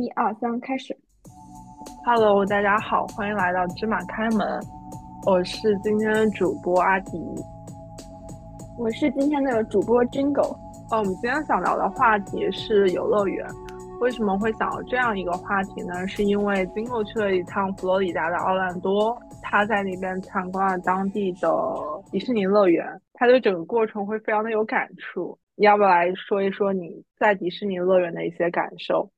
一二三，开始。Hello，大家好，欢迎来到芝麻开门。我是今天的主播阿迪，我是今天的主播 Jingle。哦，我们今天想聊的话题是游乐园。为什么会想到这样一个话题呢？是因为 Jingle 去了一趟佛罗里达的奥兰多，他在那边参观了当地的迪士尼乐园，他对整个过程会非常的有感触。你要不要来说一说你在迪士尼乐园的一些感受？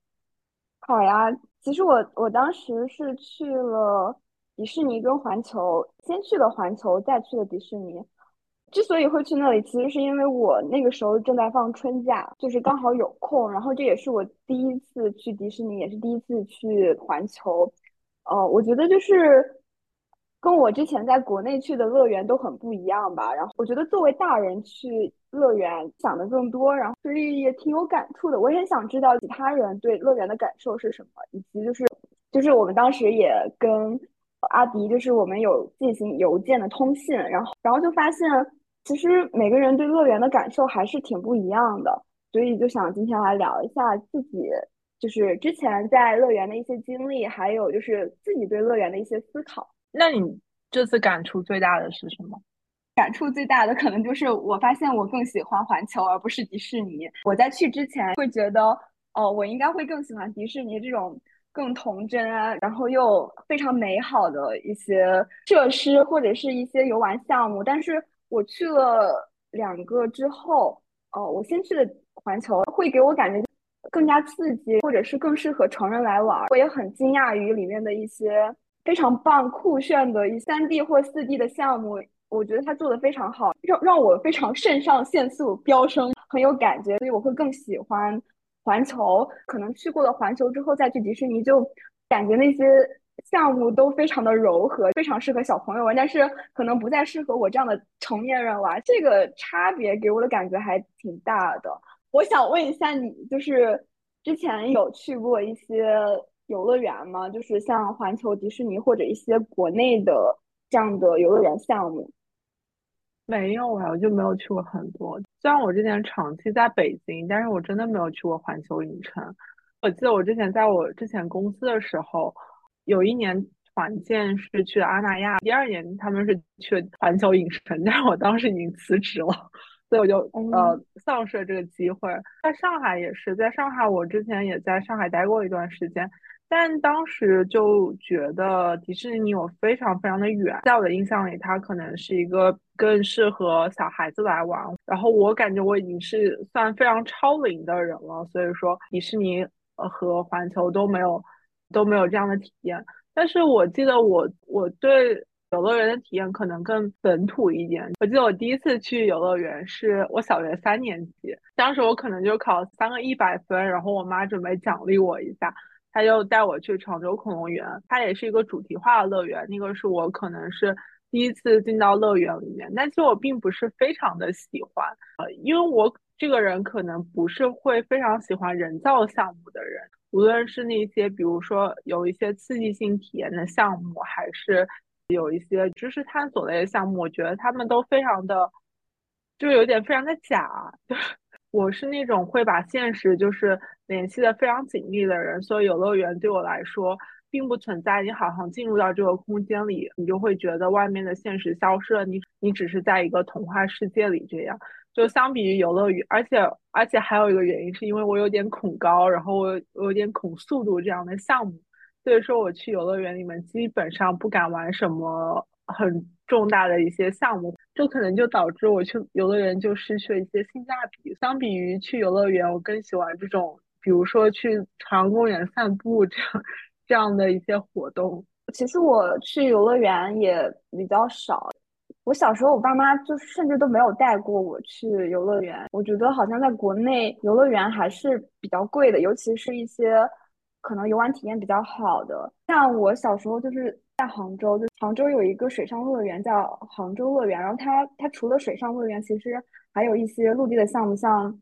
好呀，其实我我当时是去了迪士尼跟环球，先去了环球，再去了迪士尼。之所以会去那里，其实是因为我那个时候正在放春假，就是刚好有空。然后这也是我第一次去迪士尼，也是第一次去环球。呃，我觉得就是。跟我之前在国内去的乐园都很不一样吧，然后我觉得作为大人去乐园想的更多，然后所以也挺有感触的。我也想知道其他人对乐园的感受是什么，以及就是就是我们当时也跟阿迪，就是我们有进行邮件的通信，然后然后就发现其实每个人对乐园的感受还是挺不一样的，所以就想今天来聊一下自己就是之前在乐园的一些经历，还有就是自己对乐园的一些思考。那你这次感触最大的是什么？感触最大的可能就是我发现我更喜欢环球而不是迪士尼。我在去之前会觉得，哦，我应该会更喜欢迪士尼这种更童真啊，然后又非常美好的一些设施或者是一些游玩项目。但是我去了两个之后，哦，我先去的环球会给我感觉更加刺激，或者是更适合成人来玩。我也很惊讶于里面的一些。非常棒、酷炫的以三 D 或四 D 的项目，我觉得他做的非常好，让让我非常肾上腺素飙升，很有感觉，所以我会更喜欢环球。可能去过了环球之后再去迪士尼，就感觉那些项目都非常的柔和，非常适合小朋友玩，但是可能不再适合我这样的成年人玩。这个差别给我的感觉还挺大的。我想问一下你，就是之前有去过一些。游乐园吗？就是像环球、迪士尼或者一些国内的这样的游乐园项目，没有啊，我就没有去过很多。虽然我之前长期在北京，但是我真的没有去过环球影城。我记得我之前在我之前公司的时候，有一年团建是去阿那亚，第二年他们是去环球影城，但是我当时已经辞职了，所以我就呃丧失了这个机会。在上海也是，在上海我之前也在上海待过一段时间。但当时就觉得迪士尼我非常非常的远，在我的印象里，它可能是一个更适合小孩子来玩。然后我感觉我已经是算非常超龄的人了，所以说迪士尼和环球都没有都没有这样的体验。但是我记得我我对游乐园的体验可能更本土一点。我记得我第一次去游乐园是我小学三年级，当时我可能就考三个一百分，然后我妈准备奖励我一下。他就带我去常州恐龙园，它也是一个主题化的乐园。那个是我可能是第一次进到乐园里面，但其实我并不是非常的喜欢，呃，因为我这个人可能不是会非常喜欢人造项目的人，无论是那些比如说有一些刺激性体验的项目，还是有一些知识探索类的项目，我觉得他们都非常的，就有点非常的假。我是那种会把现实就是联系的非常紧密的人，所以游乐园对我来说并不存在。你好像进入到这个空间里，你就会觉得外面的现实消失了，你你只是在一个童话世界里这样。就相比于游乐园，而且而且还有一个原因，是因为我有点恐高，然后我有点恐速度这样的项目，所以说我去游乐园里面基本上不敢玩什么很。重大的一些项目，这可能就导致我去游乐园就失去了一些性价比。相比于去游乐园，我更喜欢这种，比如说去朝阳公园散步这样这样的一些活动。其实我去游乐园也比较少。我小时候，我爸妈就甚至都没有带过我去游乐园。我觉得好像在国内游乐园还是比较贵的，尤其是一些可能游玩体验比较好的。像我小时候就是。在杭州，就杭州有一个水上乐园叫杭州乐园，然后它它除了水上乐园，其实还有一些陆地的项目，像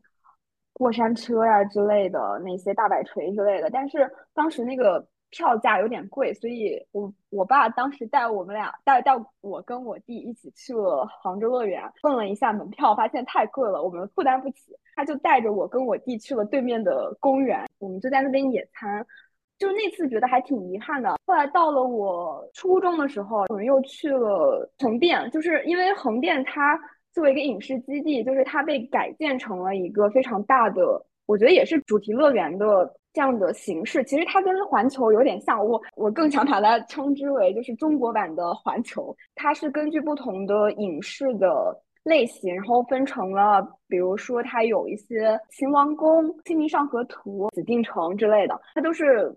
过山车呀之类的那些大摆锤之类的。但是当时那个票价有点贵，所以我我爸当时带我们俩带带我跟我弟一起去了杭州乐园，问了一下门票，发现太贵了，我们负担不起，他就带着我跟我弟去了对面的公园，我们就在那边野餐。就那次觉得还挺遗憾的。后来到了我初中的时候，我们又去了横店，就是因为横店它作为一个影视基地，就是它被改建成了一个非常大的，我觉得也是主题乐园的这样的形式。其实它跟环球有点像，我我更想把它称之为就是中国版的环球。它是根据不同的影视的。类型，然后分成了，比如说它有一些秦王宫、清明上河图、紫禁城之类的，它都是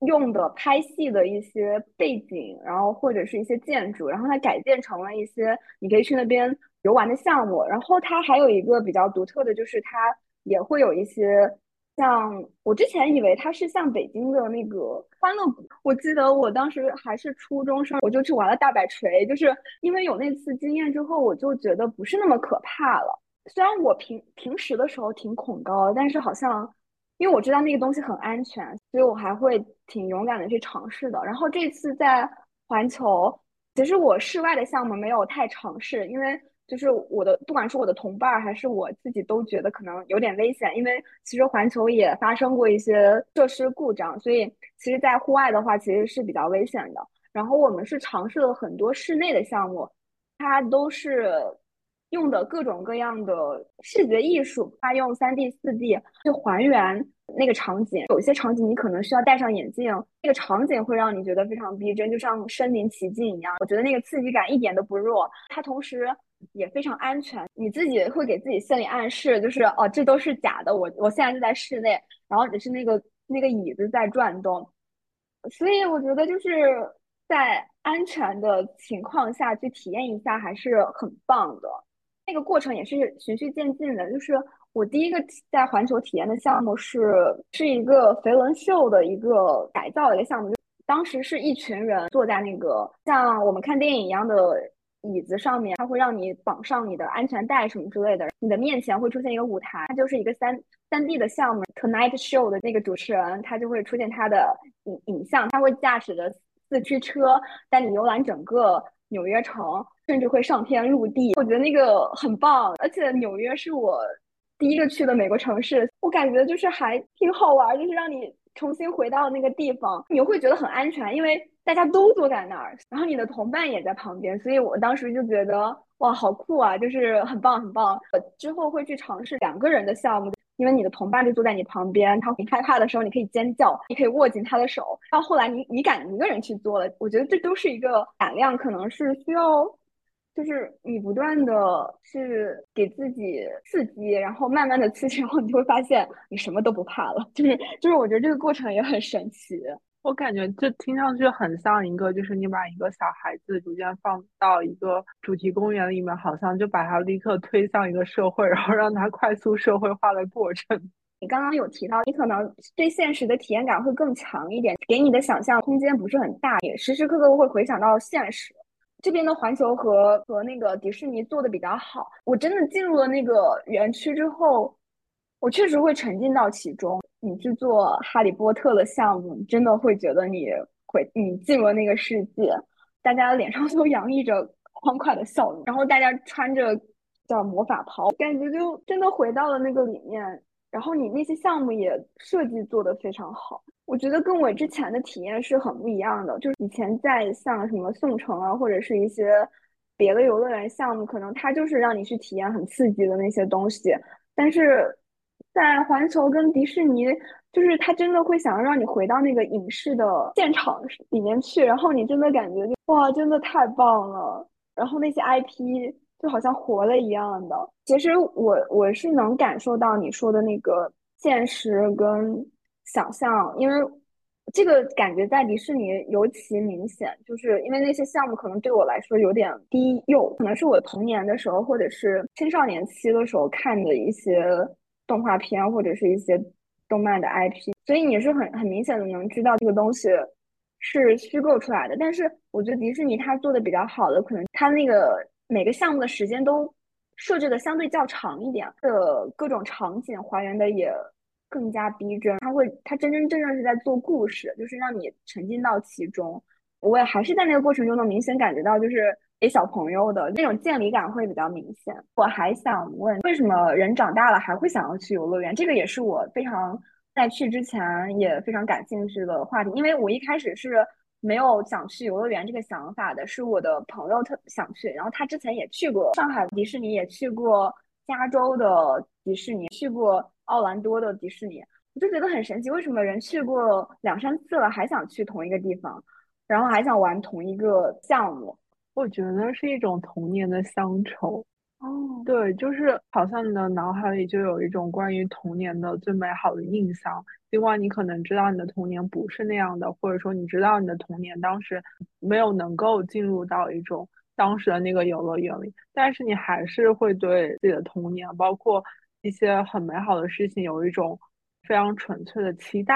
用的拍戏的一些背景，然后或者是一些建筑，然后它改建成了一些你可以去那边游玩的项目。然后它还有一个比较独特的，就是它也会有一些。像我之前以为它是像北京的那个欢乐谷，我记得我当时还是初中生，我就去玩了大摆锤，就是因为有那次经验之后，我就觉得不是那么可怕了。虽然我平平时的时候挺恐高，但是好像因为我知道那个东西很安全，所以我还会挺勇敢的去尝试的。然后这次在环球，其实我室外的项目没有太尝试，因为。就是我的，不管是我的同伴还是我自己，都觉得可能有点危险，因为其实环球也发生过一些设施故障，所以其实，在户外的话，其实是比较危险的。然后我们是尝试了很多室内的项目，它都是用的各种各样的视觉艺术，它用三 D、四 D 去还原那个场景。有些场景你可能需要戴上眼镜，那个场景会让你觉得非常逼真，就像身临其境一样。我觉得那个刺激感一点都不弱，它同时。也非常安全，你自己会给自己心理暗示，就是哦，这都是假的，我我现在就在室内，然后只是那个那个椅子在转动，所以我觉得就是在安全的情况下去体验一下还是很棒的。那个过程也是循序渐进的，就是我第一个在环球体验的项目是是一个肥轮秀的一个改造的一个项目，当时是一群人坐在那个像我们看电影一样的。椅子上面，它会让你绑上你的安全带什么之类的。你的面前会出现一个舞台，它就是一个三三 D 的项目。Tonight Show 的那个主持人，他就会出现他的影影像，他会驾驶着四驱车带你游览整个纽约城，甚至会上天入地。我觉得那个很棒，而且纽约是我第一个去的美国城市，我感觉就是还挺好玩，就是让你重新回到那个地方，你会觉得很安全，因为。大家都坐在那儿，然后你的同伴也在旁边，所以我当时就觉得哇，好酷啊，就是很棒很棒。之后会去尝试两个人的项目，因为你的同伴就坐在你旁边，他很害怕的时候，你可以尖叫，你可以握紧他的手。到后来你你敢一个人去做了，我觉得这都是一个胆量，可能是需要，就是你不断的是给自己刺激，然后慢慢的刺激，然后你就会发现你什么都不怕了。就是就是我觉得这个过程也很神奇。我感觉这听上去很像一个，就是你把一个小孩子逐渐放到一个主题公园里面，好像就把他立刻推向一个社会，然后让他快速社会化的过程。你刚刚有提到，你可能对现实的体验感会更强一点，给你的想象空间不是很大，也时时刻刻会回想到现实。这边的环球和和那个迪士尼做的比较好，我真的进入了那个园区之后，我确实会沉浸到其中。你去做哈利波特的项目，真的会觉得你会你进入了那个世界，大家脸上都洋溢着欢快的笑容，然后大家穿着叫魔法袍，感觉就真的回到了那个里面。然后你那些项目也设计做得非常好，我觉得跟我之前的体验是很不一样的。就是以前在像什么宋城啊，或者是一些别的游乐园项目，可能它就是让你去体验很刺激的那些东西，但是。在环球跟迪士尼，就是他真的会想要让你回到那个影视的现场里面去，然后你真的感觉就哇，真的太棒了。然后那些 IP 就好像活了一样的。其实我我是能感受到你说的那个现实跟想象，因为这个感觉在迪士尼尤其明显，就是因为那些项目可能对我来说有点低幼，可能是我童年的时候或者是青少年期的时候看的一些。动画片或者是一些动漫的 IP，所以你是很很明显的能知道这个东西是虚构出来的。但是我觉得迪士尼它做的比较好的，可能它那个每个项目的时间都设置的相对较长一点，的各种场景还原的也更加逼真。它会，它真真正正是在做故事，就是让你沉浸到其中。我也还是在那个过程中能明显感觉到，就是。给小朋友的那种建立感会比较明显。我还想问，为什么人长大了还会想要去游乐园？这个也是我非常在去之前也非常感兴趣的话题，因为我一开始是没有想去游乐园这个想法的，是我的朋友特想去，然后他之前也去过上海迪士尼，也去过加州的迪士尼，去过奥兰多的迪士尼，我就觉得很神奇，为什么人去过两三次了还想去同一个地方，然后还想玩同一个项目？我觉得是一种童年的乡愁。哦，对，就是好像你的脑海里就有一种关于童年的最美好的印象，尽管你可能知道你的童年不是那样的，或者说你知道你的童年当时没有能够进入到一种当时的那个游乐园里，但是你还是会对自己的童年，包括一些很美好的事情，有一种非常纯粹的期待。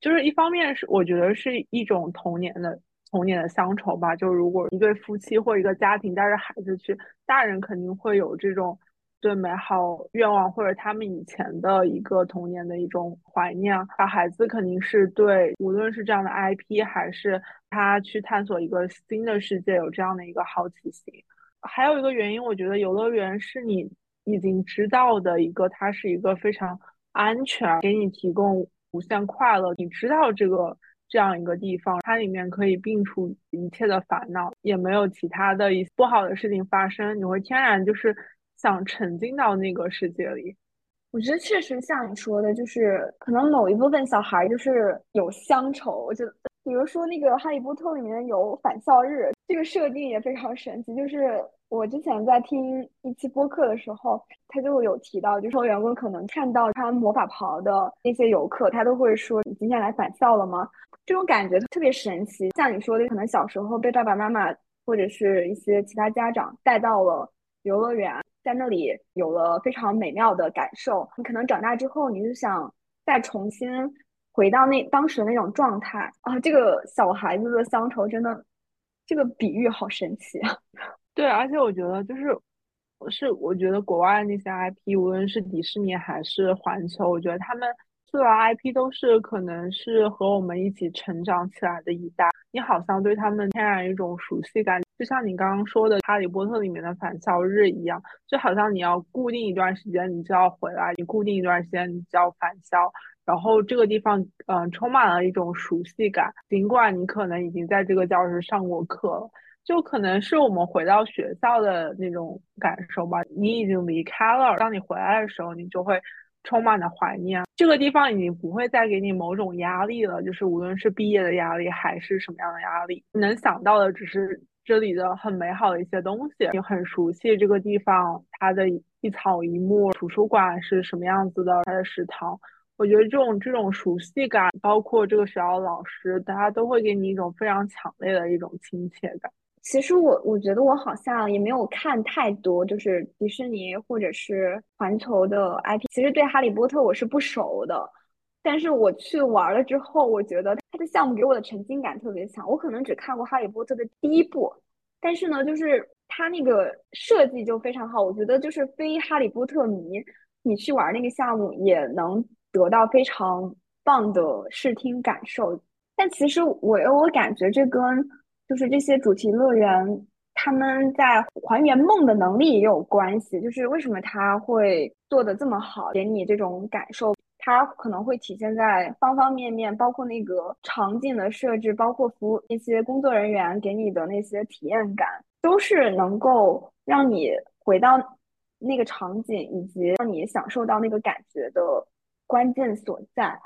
就是一方面是我觉得是一种童年的。童年的乡愁吧，就如果一对夫妻或一个家庭带着孩子去，大人肯定会有这种对美好愿望或者他们以前的一个童年的一种怀念，而孩子肯定是对无论是这样的 IP 还是他去探索一个新的世界有这样的一个好奇心。还有一个原因，我觉得游乐园是你已经知道的一个，它是一个非常安全，给你提供无限快乐，你知道这个。这样一个地方，它里面可以摒除一切的烦恼，也没有其他的一不好的事情发生，你会天然就是想沉浸到那个世界里。我觉得确实像你说的，就是可能某一部分小孩就是有乡愁。我觉得，比如说那个《哈利波特》里面有返校日，这个设定也非常神奇，就是。我之前在听一期播客的时候，他就有提到，就说员工可能看到穿魔法袍的那些游客，他都会说：“你今天来返校了吗？”这种感觉特别神奇。像你说的，可能小时候被爸爸妈妈或者是一些其他家长带到了游乐园，在那里有了非常美妙的感受。你可能长大之后，你就想再重新回到那当时的那种状态啊！这个小孩子的乡愁，真的，这个比喻好神奇啊！对，而且我觉得就是，是我觉得国外那些 IP，无论是迪士尼还是环球，我觉得他们做的 IP 都是可能是和我们一起成长起来的一代，你好像对他们天然一种熟悉感，就像你刚刚说的《哈利波特》里面的返校日一样，就好像你要固定一段时间你就要回来，你固定一段时间你就要返校，然后这个地方嗯充满了一种熟悉感，尽管你可能已经在这个教室上过课了。就可能是我们回到学校的那种感受吧。你已经离开了，当你回来的时候，你就会充满的怀念。这个地方已经不会再给你某种压力了，就是无论是毕业的压力还是什么样的压力，能想到的只是这里的很美好的一些东西。你很熟悉这个地方，它的一草一木，图书馆是什么样子的，它的食堂。我觉得这种这种熟悉感，包括这个学校的老师，大家都会给你一种非常强烈的一种亲切感。其实我我觉得我好像也没有看太多，就是迪士尼或者是环球的 IP。其实对哈利波特我是不熟的，但是我去玩了之后，我觉得它的项目给我的沉浸感特别强。我可能只看过哈利波特的第一部，但是呢，就是它那个设计就非常好。我觉得就是非哈利波特迷，你去玩那个项目也能得到非常棒的视听感受。但其实我我感觉这跟就是这些主题乐园，他们在还原梦的能力也有关系。就是为什么他会做的这么好，给你这种感受，它可能会体现在方方面面，包括那个场景的设置，包括服务那些工作人员给你的那些体验感，都是能够让你回到那个场景，以及让你享受到那个感觉的关键所在。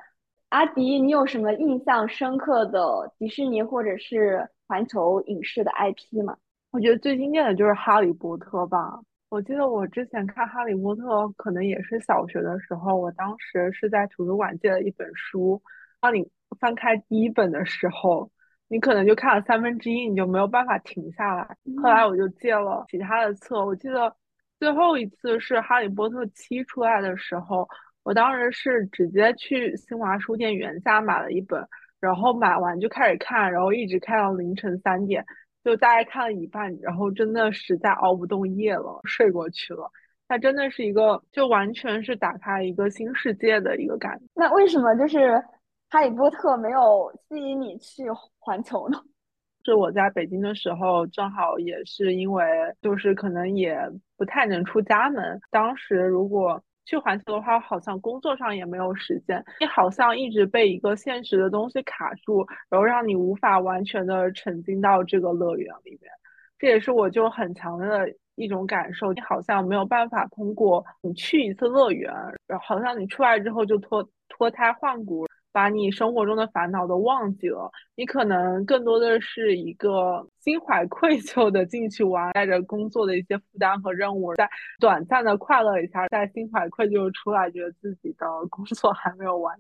阿迪，你有什么印象深刻的迪士尼或者是？环球影视的 IP 嘛，我觉得最经典的就是《哈利波特》吧。我记得我之前看《哈利波特》，可能也是小学的时候，我当时是在图书馆借了一本书。当你翻开第一本的时候，你可能就看了三分之一，你就没有办法停下来。后来我就借了其他的册。我记得最后一次是《哈利波特七》出来的时候，我当时是直接去新华书店原价买了一本。然后买完就开始看，然后一直看到凌晨三点，就大概看了一半，然后真的实在熬不动夜了，睡过去了。它真的是一个，就完全是打开一个新世界的一个感觉。那为什么就是哈利波特没有吸引你去环球呢？是我在北京的时候，正好也是因为就是可能也不太能出家门，当时如果去环球的话，好像工作上也没有时间，你好像一直被一个现实的东西卡住，然后让你无法完全的沉浸到这个乐园里面。这也是我就很强烈的一种感受，你好像没有办法通过你去一次乐园，然后好像你出来之后就脱脱胎换骨。把你生活中的烦恼都忘记了，你可能更多的是一个心怀愧疚的进去玩，带着工作的一些负担和任务，在短暂的快乐一下，再心怀愧疚出来，觉得自己的工作还没有完。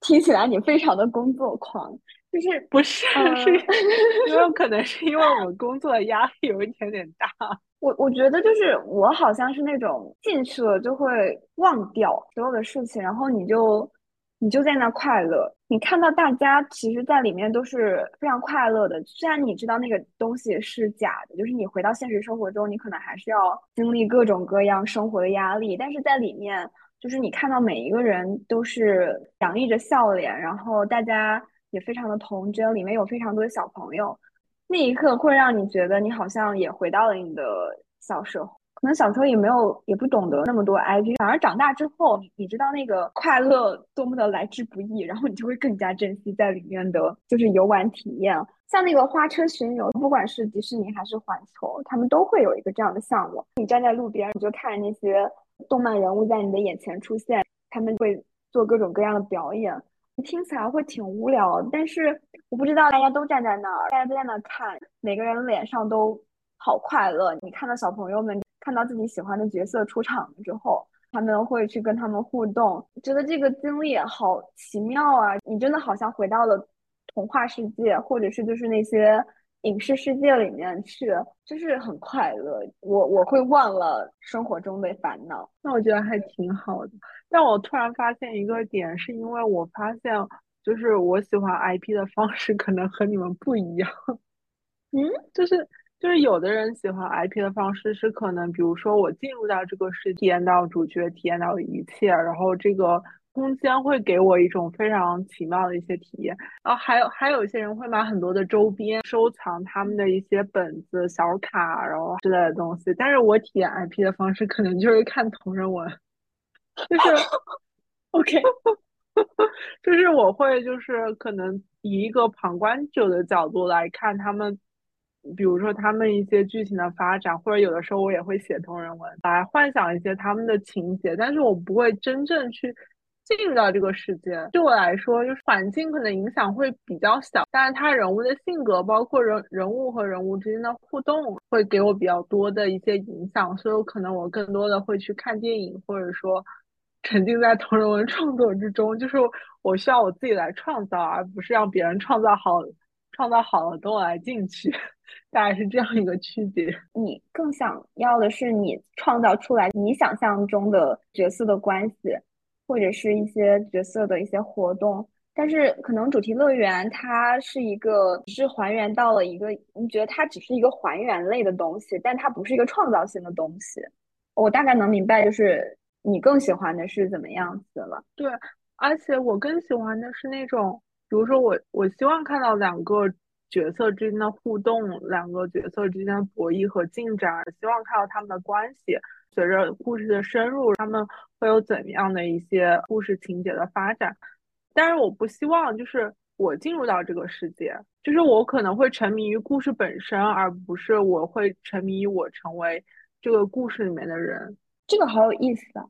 听起来你非常的工作狂，就是不是？是 因为可能是因为我们工作的压力有一点点大。我我觉得就是我好像是那种进去了就会忘掉所有的事情，然后你就。你就在那快乐，你看到大家其实，在里面都是非常快乐的。虽然你知道那个东西是假的，就是你回到现实生活中，你可能还是要经历各种各样生活的压力。但是在里面，就是你看到每一个人都是洋溢着笑脸，然后大家也非常的童真。里面有非常多的小朋友，那一刻会让你觉得你好像也回到了你的小时候。可能小时候也没有，也不懂得那么多 IP，反而长大之后，你你知道那个快乐多么的来之不易，然后你就会更加珍惜在里面的就是游玩体验。像那个花车巡游，不管是迪士尼还是环球，他们都会有一个这样的项目。你站在路边，你就看那些动漫人物在你的眼前出现，他们会做各种各样的表演，听起来会挺无聊。但是我不知道大家都站在那儿，大家都在那看，每个人脸上都好快乐。你看到小朋友们。看到自己喜欢的角色出场了之后，他们会去跟他们互动，觉得这个经历好奇妙啊！你真的好像回到了童话世界，或者是就是那些影视世界里面去，就是很快乐。我我会忘了生活中的烦恼，那我觉得还挺好的。但我突然发现一个点，是因为我发现，就是我喜欢 IP 的方式可能和你们不一样。嗯，就是。就是有的人喜欢 IP 的方式是可能，比如说我进入到这个世界，体验到主角，体验到一切，然后这个空间会给我一种非常奇妙的一些体验。然后还有还有一些人会买很多的周边，收藏他们的一些本子、小卡，然后之类的东西。但是我体验 IP 的方式可能就是看同人文，就是 OK，就是我会就是可能以一个旁观者的角度来看他们。比如说他们一些剧情的发展，或者有的时候我也会写同人文来幻想一些他们的情节，但是我不会真正去进入到这个世界。对我来说，就是环境可能影响会比较小，但是他人物的性格，包括人人物和人物之间的互动，会给我比较多的一些影响。所以可能我更多的会去看电影，或者说沉浸在同人文创作之中，就是我需要我自己来创造，而不是让别人创造好。创造好了，等我来进去，大概是这样一个区别。你更想要的是你创造出来你想象中的角色的关系，或者是一些角色的一些活动。但是可能主题乐园它是一个只是还原到了一个，你觉得它只是一个还原类的东西，但它不是一个创造性的东西。我大概能明白，就是你更喜欢的是怎么样子了。对，而且我更喜欢的是那种。比如说我，我希望看到两个角色之间的互动，两个角色之间的博弈和进展，希望看到他们的关系。随着故事的深入，他们会有怎样的一些故事情节的发展？但是我不希望就是我进入到这个世界，就是我可能会沉迷于故事本身，而不是我会沉迷于我成为这个故事里面的人。这个好有意思啊！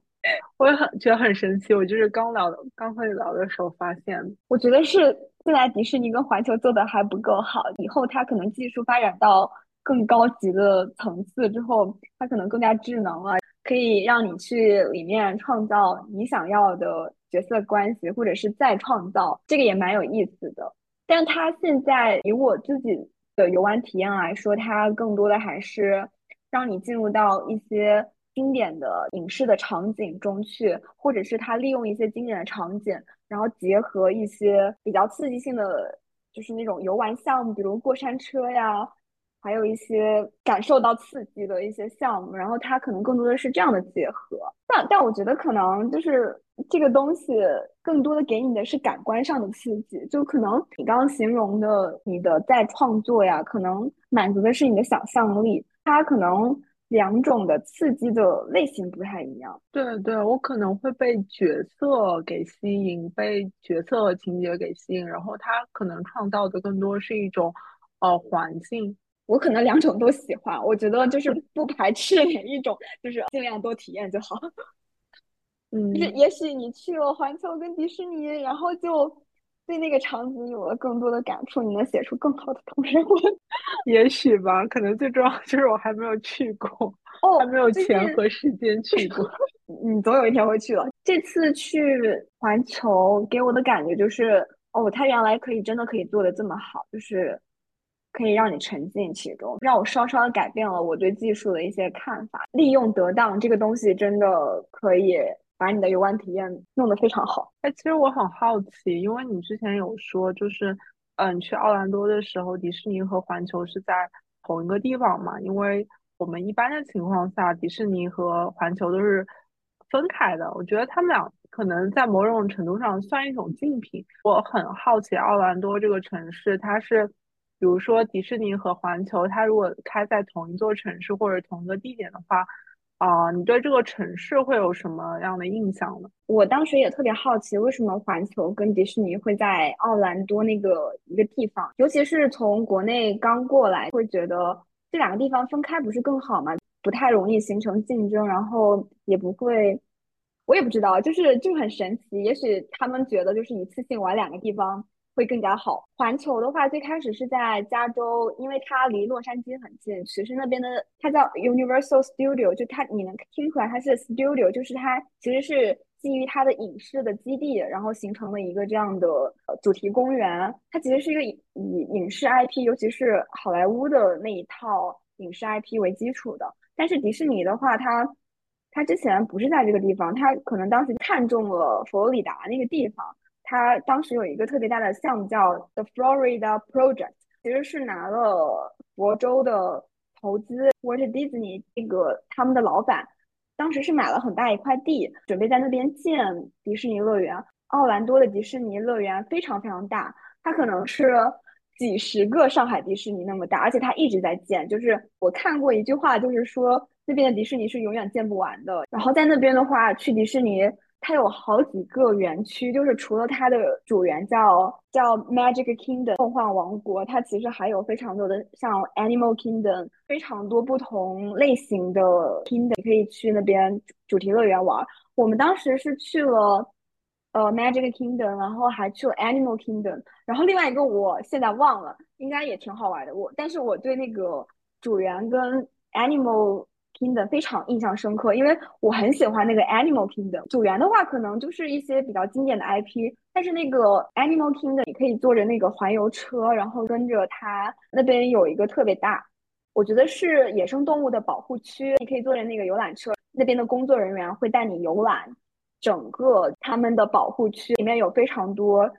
我也很觉得很神奇，我就是刚聊刚和你聊的时候发现，我觉得是现在迪士尼跟环球做的还不够好，以后它可能技术发展到更高级的层次之后，它可能更加智能了，可以让你去里面创造你想要的角色关系，或者是再创造，这个也蛮有意思的。但它现在以我自己的游玩体验来说，它更多的还是让你进入到一些。经典的影视的场景中去，或者是他利用一些经典的场景，然后结合一些比较刺激性的，就是那种游玩项目，比如过山车呀，还有一些感受到刺激的一些项目，然后它可能更多的是这样的结合。但但我觉得可能就是这个东西更多的给你的是感官上的刺激，就可能你刚刚形容的你的在创作呀，可能满足的是你的想象力，它可能。两种的刺激的类型不太一样。对对，我可能会被角色给吸引，被角色和情节给吸引，然后他可能创造的更多是一种呃环境。我可能两种都喜欢，我觉得就是 不排斥哪一种，就是尽量多体验就好。嗯，就是也许你去了环球跟迪士尼，然后就对那个场景有了更多的感触，你能写出更好的同人文。也许吧，可能最重要就是我还没有去过，哦，还没有钱和时间 去过。你总有一天会去了。这次去环球给我的感觉就是，哦，它原来可以真的可以做的这么好，就是可以让你沉浸其中，让我稍稍的改变了我对技术的一些看法。利用得当，这个东西真的可以。把你的游玩体验弄得非常好。哎，其实我很好奇，因为你之前有说，就是，嗯，去奥兰多的时候，迪士尼和环球是在同一个地方嘛？因为我们一般的情况下，迪士尼和环球都是分开的。我觉得他们俩可能在某种程度上算一种竞品。我很好奇，奥兰多这个城市，它是，比如说迪士尼和环球，它如果开在同一座城市或者同一个地点的话。啊，你对这个城市会有什么样的印象呢？我当时也特别好奇，为什么环球跟迪士尼会在奥兰多那个一个地方？尤其是从国内刚过来，会觉得这两个地方分开不是更好吗？不太容易形成竞争，然后也不会，我也不知道，就是就很神奇。也许他们觉得就是一次性玩两个地方。会更加好。环球的话，最开始是在加州，因为它离洛杉矶很近。其实那边的它叫 Universal Studio，就它你能听出来它是 Studio，就是它其实是基于它的影视的基地，然后形成了一个这样的主题公园。它其实是一个以以影视 IP，尤其是好莱坞的那一套影视 IP 为基础的。但是迪士尼的话，它它之前不是在这个地方，它可能当时看中了佛罗里达那个地方。他当时有一个特别大的项目叫 The Florida Project，其实是拿了佛州的投资。Walt Disney 这个他们的老板当时是买了很大一块地，准备在那边建迪士尼乐园。奥兰多的迪士尼乐园非常非常大，它可能是几十个上海迪士尼那么大，而且它一直在建。就是我看过一句话，就是说那边的迪士尼是永远建不完的。然后在那边的话，去迪士尼。它有好几个园区，就是除了它的主园叫叫 Magic Kingdom 梦幻王国，它其实还有非常多的像 Animal Kingdom，非常多不同类型的 Kingdom 可以去那边主题乐园玩。我们当时是去了呃 Magic Kingdom，然后还去了 Animal Kingdom，然后另外一个我现在忘了，应该也挺好玩的。我但是我对那个主园跟 Animal king 的非常印象深刻，因为我很喜欢那个 Animal Kingdom 主园的话，可能就是一些比较经典的 IP，但是那个 Animal Kingdom 你可以坐着那个环游车，然后跟着它那边有一个特别大，我觉得是野生动物的保护区，你可以坐着那个游览车，那边的工作人员会带你游览整个他们的保护区，里面有非常多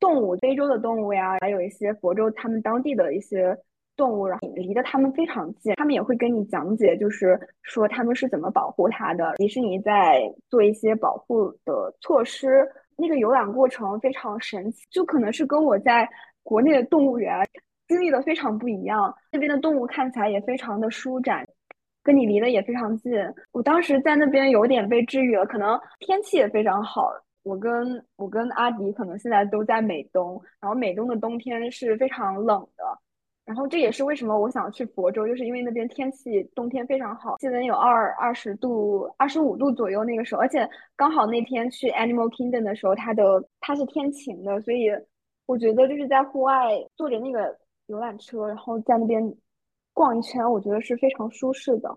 动物，非洲的动物呀，还有一些佛州他们当地的一些。动物，然后离得他们非常近，他们也会跟你讲解，就是说他们是怎么保护它的。迪士尼在做一些保护的措施，那个游览过程非常神奇，就可能是跟我在国内的动物园经历的非常不一样。那边的动物看起来也非常的舒展，跟你离得也非常近。我当时在那边有点被治愈了，可能天气也非常好。我跟我跟阿迪可能现在都在美东，然后美东的冬天是非常冷的。然后这也是为什么我想去佛州，就是因为那边天气冬天非常好，气温有二二十度、二十五度左右那个时候，而且刚好那天去 Animal Kingdom 的时候，它的它是天晴的，所以我觉得就是在户外坐着那个游览车，然后在那边逛一圈，我觉得是非常舒适的，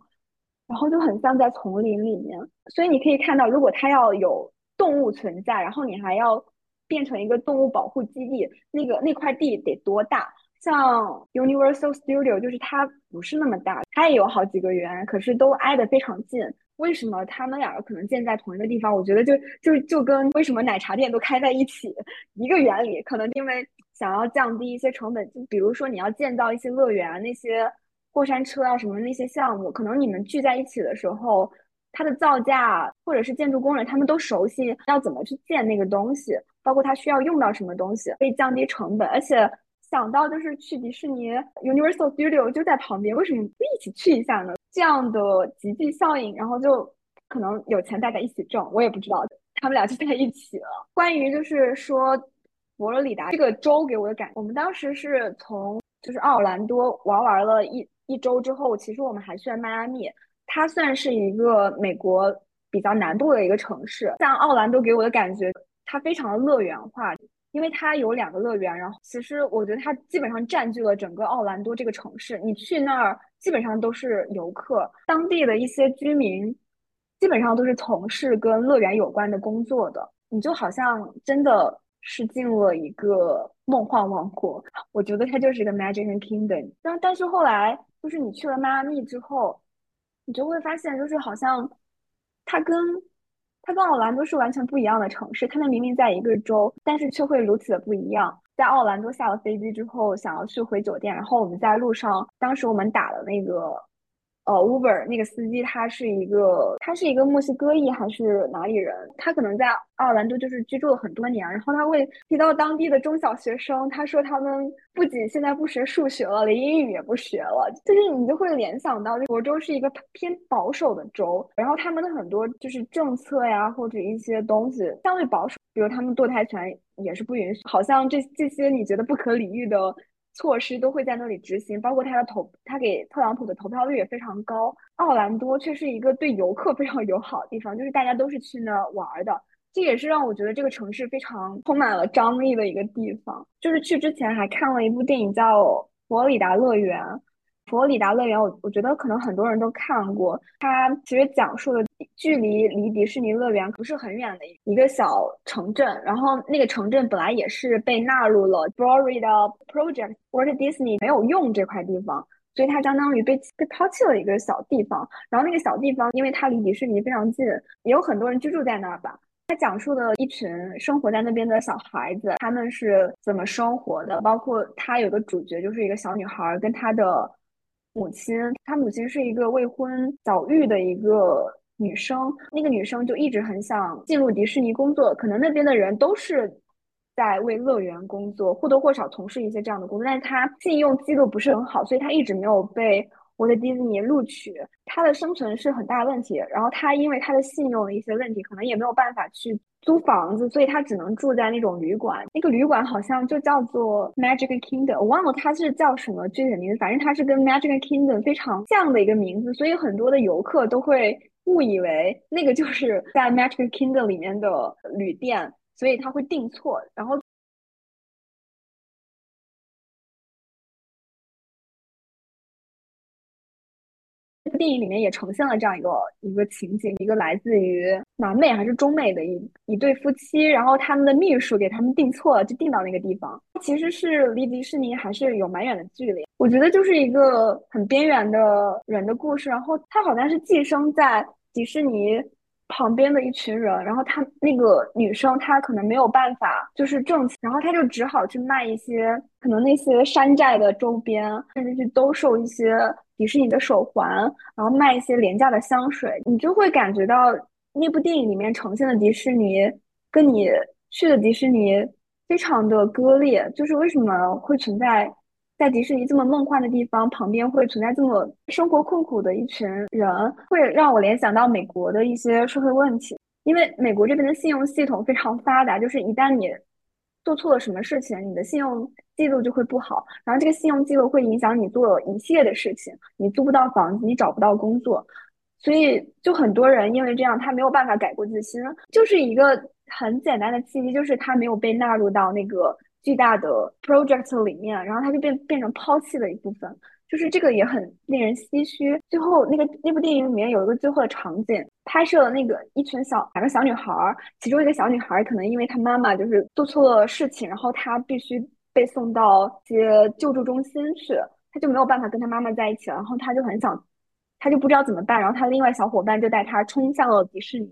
然后就很像在丛林里面。所以你可以看到，如果它要有动物存在，然后你还要变成一个动物保护基地，那个那块地得多大？像 Universal Studio 就是它不是那么大，它也有好几个园，可是都挨得非常近。为什么他们两个可能建在同一个地方？我觉得就就就跟为什么奶茶店都开在一起一个原理，可能因为想要降低一些成本，就比如说你要建造一些乐园，那些过山车啊什么那些项目，可能你们聚在一起的时候，它的造价或者是建筑工人他们都熟悉要怎么去建那个东西，包括它需要用到什么东西，可以降低成本，而且。想到就是去迪士尼 Universal Studio 就在旁边，为什么不一起去一下呢？这样的集聚效应，然后就可能有钱大家一起挣，我也不知道，他们俩就在一起了。关于就是说佛罗里达这个州给我的感，我们当时是从就是奥兰多玩完了一一周之后，其实我们还去了迈阿密，它算是一个美国比较南部的一个城市。像奥兰多给我的感觉，它非常的乐园化。因为它有两个乐园，然后其实我觉得它基本上占据了整个奥兰多这个城市。你去那儿基本上都是游客，当地的一些居民基本上都是从事跟乐园有关的工作的。你就好像真的是进入了一个梦幻王国。我觉得它就是一个 Magic Kingdom。但但是后来就是你去了迈阿密之后，你就会发现就是好像它跟它跟奥兰多是完全不一样的城市，他们明明在一个州，但是却会如此的不一样。在奥兰多下了飞机之后，想要去回酒店，然后我们在路上，当时我们打了那个。呃，Uber 那个司机他是一个，他是一个墨西哥裔还是哪里人？他可能在奥兰多就是居住了很多年，然后他会提到当地的中小学生，他说他们不仅现在不学数学了，连英语也不学了，就是你就会联想到，佛州是一个偏保守的州，然后他们的很多就是政策呀或者一些东西相对保守，比如他们堕胎权也是不允许，好像这这些你觉得不可理喻的。措施都会在那里执行，包括他的投，他给特朗普的投票率也非常高。奥兰多却是一个对游客非常友好的地方，就是大家都是去那玩的，这也是让我觉得这个城市非常充满了张力的一个地方。就是去之前还看了一部电影叫《佛罗里达乐园》。佛罗里达乐园，我我觉得可能很多人都看过。它其实讲述的距离离迪士尼乐园不是很远的一个小城镇，然后那个城镇本来也是被纳入了 Florida Project，或者 Disney 没有用这块地方，所以它相当于被被抛弃了一个小地方。然后那个小地方，因为它离迪士尼非常近，也有很多人居住在那儿吧。它讲述的一群生活在那边的小孩子，他们是怎么生活的，包括它有个主角就是一个小女孩跟她的。母亲，她母亲是一个未婚早育的一个女生，那个女生就一直很想进入迪士尼工作，可能那边的人都是在为乐园工作，或多或少从事一些这样的工作，但是她信用记录不是很好，所以她一直没有被我的迪士尼录取，她的生存是很大问题，然后她因为她的信用的一些问题，可能也没有办法去。租房子，所以他只能住在那种旅馆。那个旅馆好像就叫做 Magic Kingdom，我忘了它是叫什么具体的名字。反正它是跟 Magic Kingdom 非常像的一个名字，所以很多的游客都会误以为那个就是在 Magic Kingdom 里面的旅店，所以他会订错，然后。电影里面也呈现了这样一个一个情景，一个来自于南美还是中美的一一对夫妻，然后他们的秘书给他们订错了，就订到那个地方，其实是离迪士尼还是有蛮远的距离。我觉得就是一个很边缘的人的故事，然后他好像是寄生在迪士尼旁边的一群人，然后他那个女生她可能没有办法就是挣钱，然后她就只好去卖一些可能那些山寨的周边，甚至去兜售一些。迪士尼的手环，然后卖一些廉价的香水，你就会感觉到那部电影里面呈现的迪士尼跟你去的迪士尼非常的割裂。就是为什么会存在在迪士尼这么梦幻的地方旁边会存在这么生活困苦的一群人，会让我联想到美国的一些社会问题。因为美国这边的信用系统非常发达，就是一旦你做错了什么事情，你的信用。记录就会不好，然后这个信用记录会影响你做一系列的事情，你租不到房子，你找不到工作，所以就很多人因为这样，他没有办法改过自新，就是一个很简单的契机，就是他没有被纳入到那个巨大的 project 里面，然后他就变变成抛弃的一部分，就是这个也很令人唏嘘。最后那个那部电影里面有一个最后的场景，拍摄了那个一群小两个小女孩，其中一个小女孩可能因为她妈妈就是做错了事情，然后她必须。被送到一些救助中心去，他就没有办法跟他妈妈在一起了。然后他就很想，他就不知道怎么办。然后他另外小伙伴就带他冲向了迪士尼。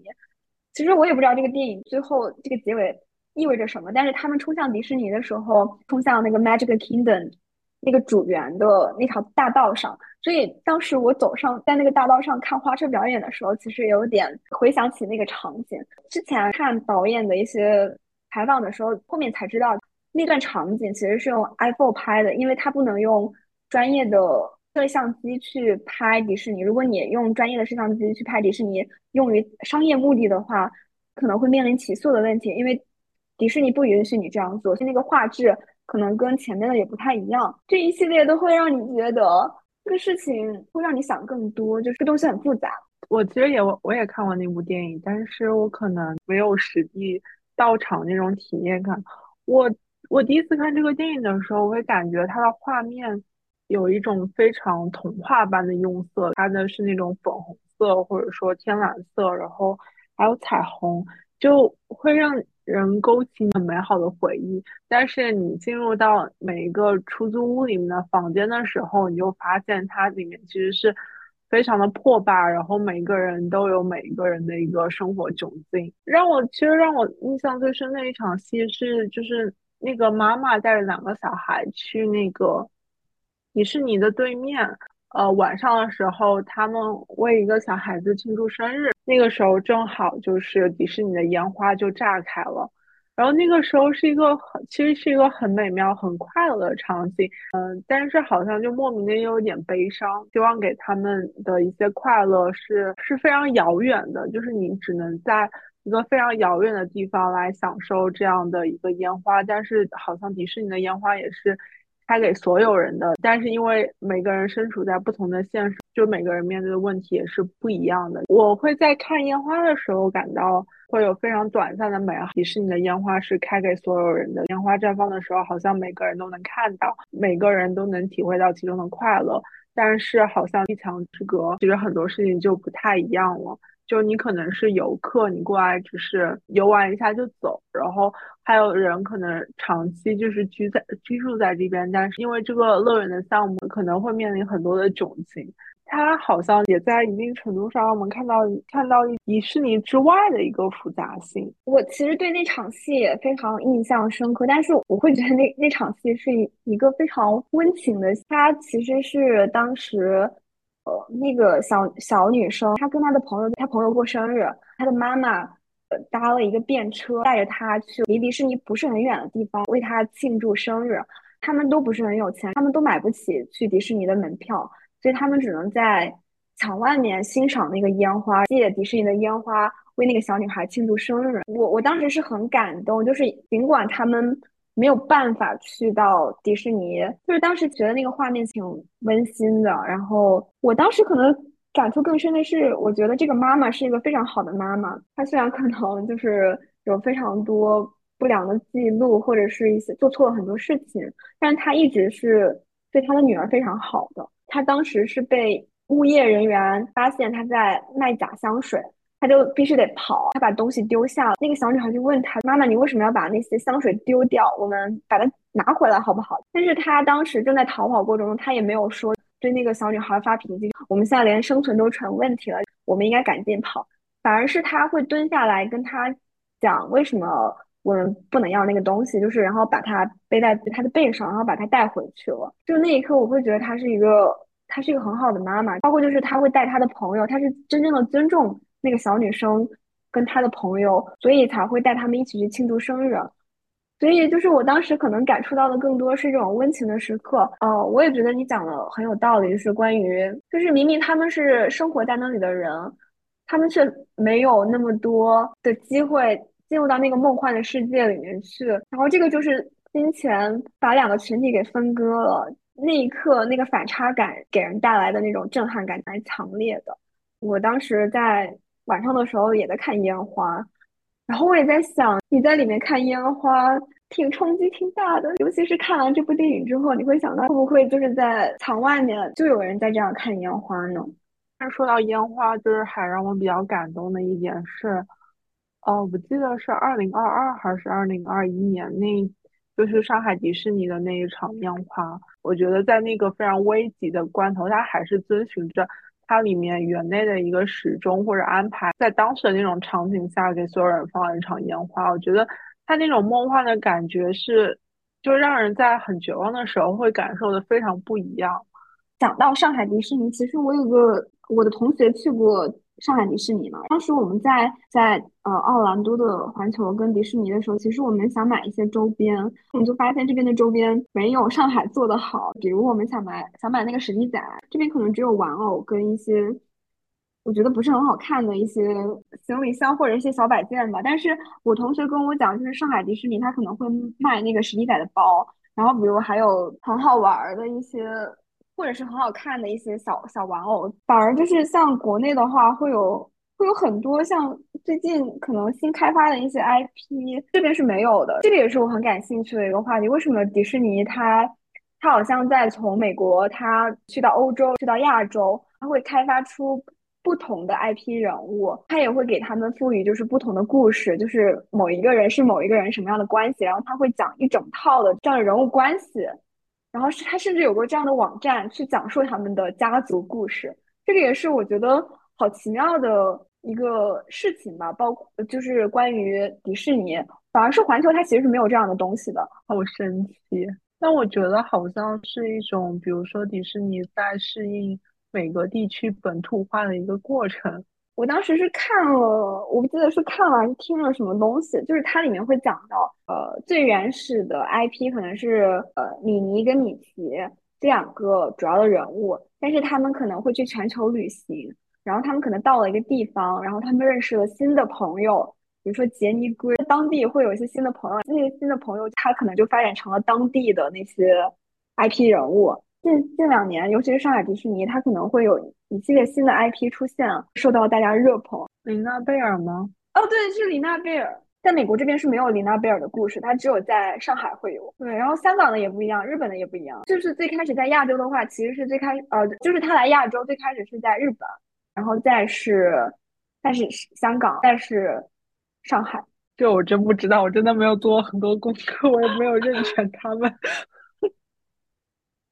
其实我也不知道这个电影最后这个结尾意味着什么。但是他们冲向迪士尼的时候，冲向那个 Magic Kingdom 那个主园的那条大道上。所以当时我走上在那个大道上看花车表演的时候，其实有点回想起那个场景。之前看导演的一些采访的时候，后面才知道。那段场景其实是用 iPhone 拍的，因为它不能用专业的摄像机去拍迪士尼。如果你用专业的摄像机去拍迪士尼，用于商业目的的话，可能会面临起诉的问题，因为迪士尼不允许你这样做。就那个画质可能跟前面的也不太一样，这一系列都会让你觉得这个事情会让你想更多，就是这东西很复杂。我其实也我也看过那部电影，但是我可能没有实际到场那种体验感。我我第一次看这个电影的时候，我会感觉它的画面有一种非常童话般的用色，它的是那种粉红色或者说天蓝色，然后还有彩虹，就会让人勾起很美好的回忆。但是你进入到每一个出租屋里面的房间的时候，你就发现它里面其实是。非常的破败，然后每个人都有每一个人的一个生活窘境。让我其实让我印象最深的一场戏是，就是那个妈妈带着两个小孩去那个迪士尼的对面，呃，晚上的时候他们为一个小孩子庆祝生日，那个时候正好就是迪士尼的烟花就炸开了。然后那个时候是一个很，其实是一个很美妙、很快乐的场景，嗯，但是好像就莫名的又有点悲伤。希望给他们的一些快乐是是非常遥远的，就是你只能在一个非常遥远的地方来享受这样的一个烟花。但是好像迪士尼的烟花也是开给所有人的，但是因为每个人身处在不同的现实，就每个人面对的问题也是不一样的。我会在看烟花的时候感到。会有非常短暂的美好。迪士尼的烟花是开给所有人的，烟花绽放的时候，好像每个人都能看到，每个人都能体会到其中的快乐。但是，好像一墙之隔，其实很多事情就不太一样了。就你可能是游客，你过来只是游玩一下就走，然后还有人可能长期就是居在居住在这边，但是因为这个乐园的项目可能会面临很多的窘境。它好像也在一定程度上让我们看到看到迪士尼之外的一个复杂性。我其实对那场戏也非常印象深刻，但是我会觉得那那场戏是一一个非常温情的。它其实是当时，呃那个小小女生，她跟她的朋友，她朋友过生日，她的妈妈呃搭了一个便车，带着她去离迪士尼不是很远的地方为她庆祝生日。他们都不是很有钱，他们都买不起去迪士尼的门票。所以他们只能在墙外面欣赏那个烟花，借迪士尼的烟花为那个小女孩庆祝生日。我我当时是很感动，就是尽管他们没有办法去到迪士尼，就是当时觉得那个画面挺温馨的。然后我当时可能感触更深的是，我觉得这个妈妈是一个非常好的妈妈。她虽然可能就是有非常多不良的记录，或者是一些做错了很多事情，但是她一直是对她的女儿非常好的。她当时是被物业人员发现她在卖假香水，他就必须得跑，他把东西丢下了。那个小女孩就问他妈妈：“你为什么要把那些香水丢掉？我们把它拿回来好不好？”但是他当时正在逃跑过程中，他也没有说对那个小女孩发脾气。我们现在连生存都成问题了，我们应该赶紧跑。反而是他会蹲下来跟他讲为什么我们不能要那个东西，就是然后把它背在他的背上，然后把它带回去了。就那一刻，我会觉得她是一个。她是一个很好的妈妈，包括就是她会带她的朋友，她是真正的尊重那个小女生跟她的朋友，所以才会带他们一起去庆祝生日。所以就是我当时可能感触到的更多是这种温情的时刻。呃，我也觉得你讲的很有道理，就是关于就是明明他们是生活在那里的人，他们却没有那么多的机会进入到那个梦幻的世界里面去，然后这个就是金钱把两个群体给分割了。那一刻，那个反差感给人带来的那种震撼感蛮强烈的。我当时在晚上的时候也在看烟花，然后我也在想，你在里面看烟花，挺冲击挺大的。尤其是看完这部电影之后，你会想到会不会就是在墙外面就有人在这样看烟花呢？但说到烟花，就是还让我比较感动的一点是，哦，我记得是二零二二还是二零二一年那。就是上海迪士尼的那一场烟花，我觉得在那个非常危急的关头，它还是遵循着它里面园内的一个时钟或者安排，在当时的那种场景下给所有人放了一场烟花。我觉得它那种梦幻的感觉是，就让人在很绝望的时候会感受的非常不一样。讲到上海迪士尼，其实我有个我的同学去过上海迪士尼嘛。当时我们在在呃奥兰多的环球跟迪士尼的时候，其实我们想买一些周边，我们就发现这边的周边没有上海做的好。比如我们想买想买那个史迪仔，这边可能只有玩偶跟一些我觉得不是很好看的一些行李箱或者一些小摆件吧。但是我同学跟我讲，就是上海迪士尼他可能会卖那个史迪仔的包，然后比如还有很好玩的一些。或者是很好看的一些小小玩偶，反而就是像国内的话，会有会有很多像最近可能新开发的一些 IP，这边是没有的。这个也是我很感兴趣的一个话题。为什么迪士尼它它好像在从美国它去到欧洲去到亚洲，它会开发出不同的 IP 人物，它也会给他们赋予就是不同的故事，就是某一个人是某一个人什么样的关系，然后他会讲一整套的这样的人物关系。然后是他甚至有过这样的网站去讲述他们的家族故事，这个也是我觉得好奇妙的一个事情吧。包括就是关于迪士尼，反而是环球它其实是没有这样的东西的，好神奇。但我觉得好像是一种，比如说迪士尼在适应每个地区本土化的一个过程。我当时是看了，我不记得是看了还是听了什么东西，就是它里面会讲到，呃，最原始的 IP 可能是呃米妮跟米奇这两个主要的人物，但是他们可能会去全球旅行，然后他们可能到了一个地方，然后他们认识了新的朋友，比如说杰尼龟，当地会有一些新的朋友，那些新的朋友他可能就发展成了当地的那些 IP 人物。近近两年，尤其是上海迪士尼，它可能会有一系列新的 IP 出现，受到大家热捧。琳娜贝尔吗？哦，对，是琳娜贝尔。在美国这边是没有琳娜贝尔的故事，它只有在上海会有。对，然后香港的也不一样，日本的也不一样。就是最开始在亚洲的话，其实是最开呃，就是他来亚洲最开始是在日本，然后再是，再是香港，再是上海。这我真不知道，我真的没有做很多功课，我也没有认全他们。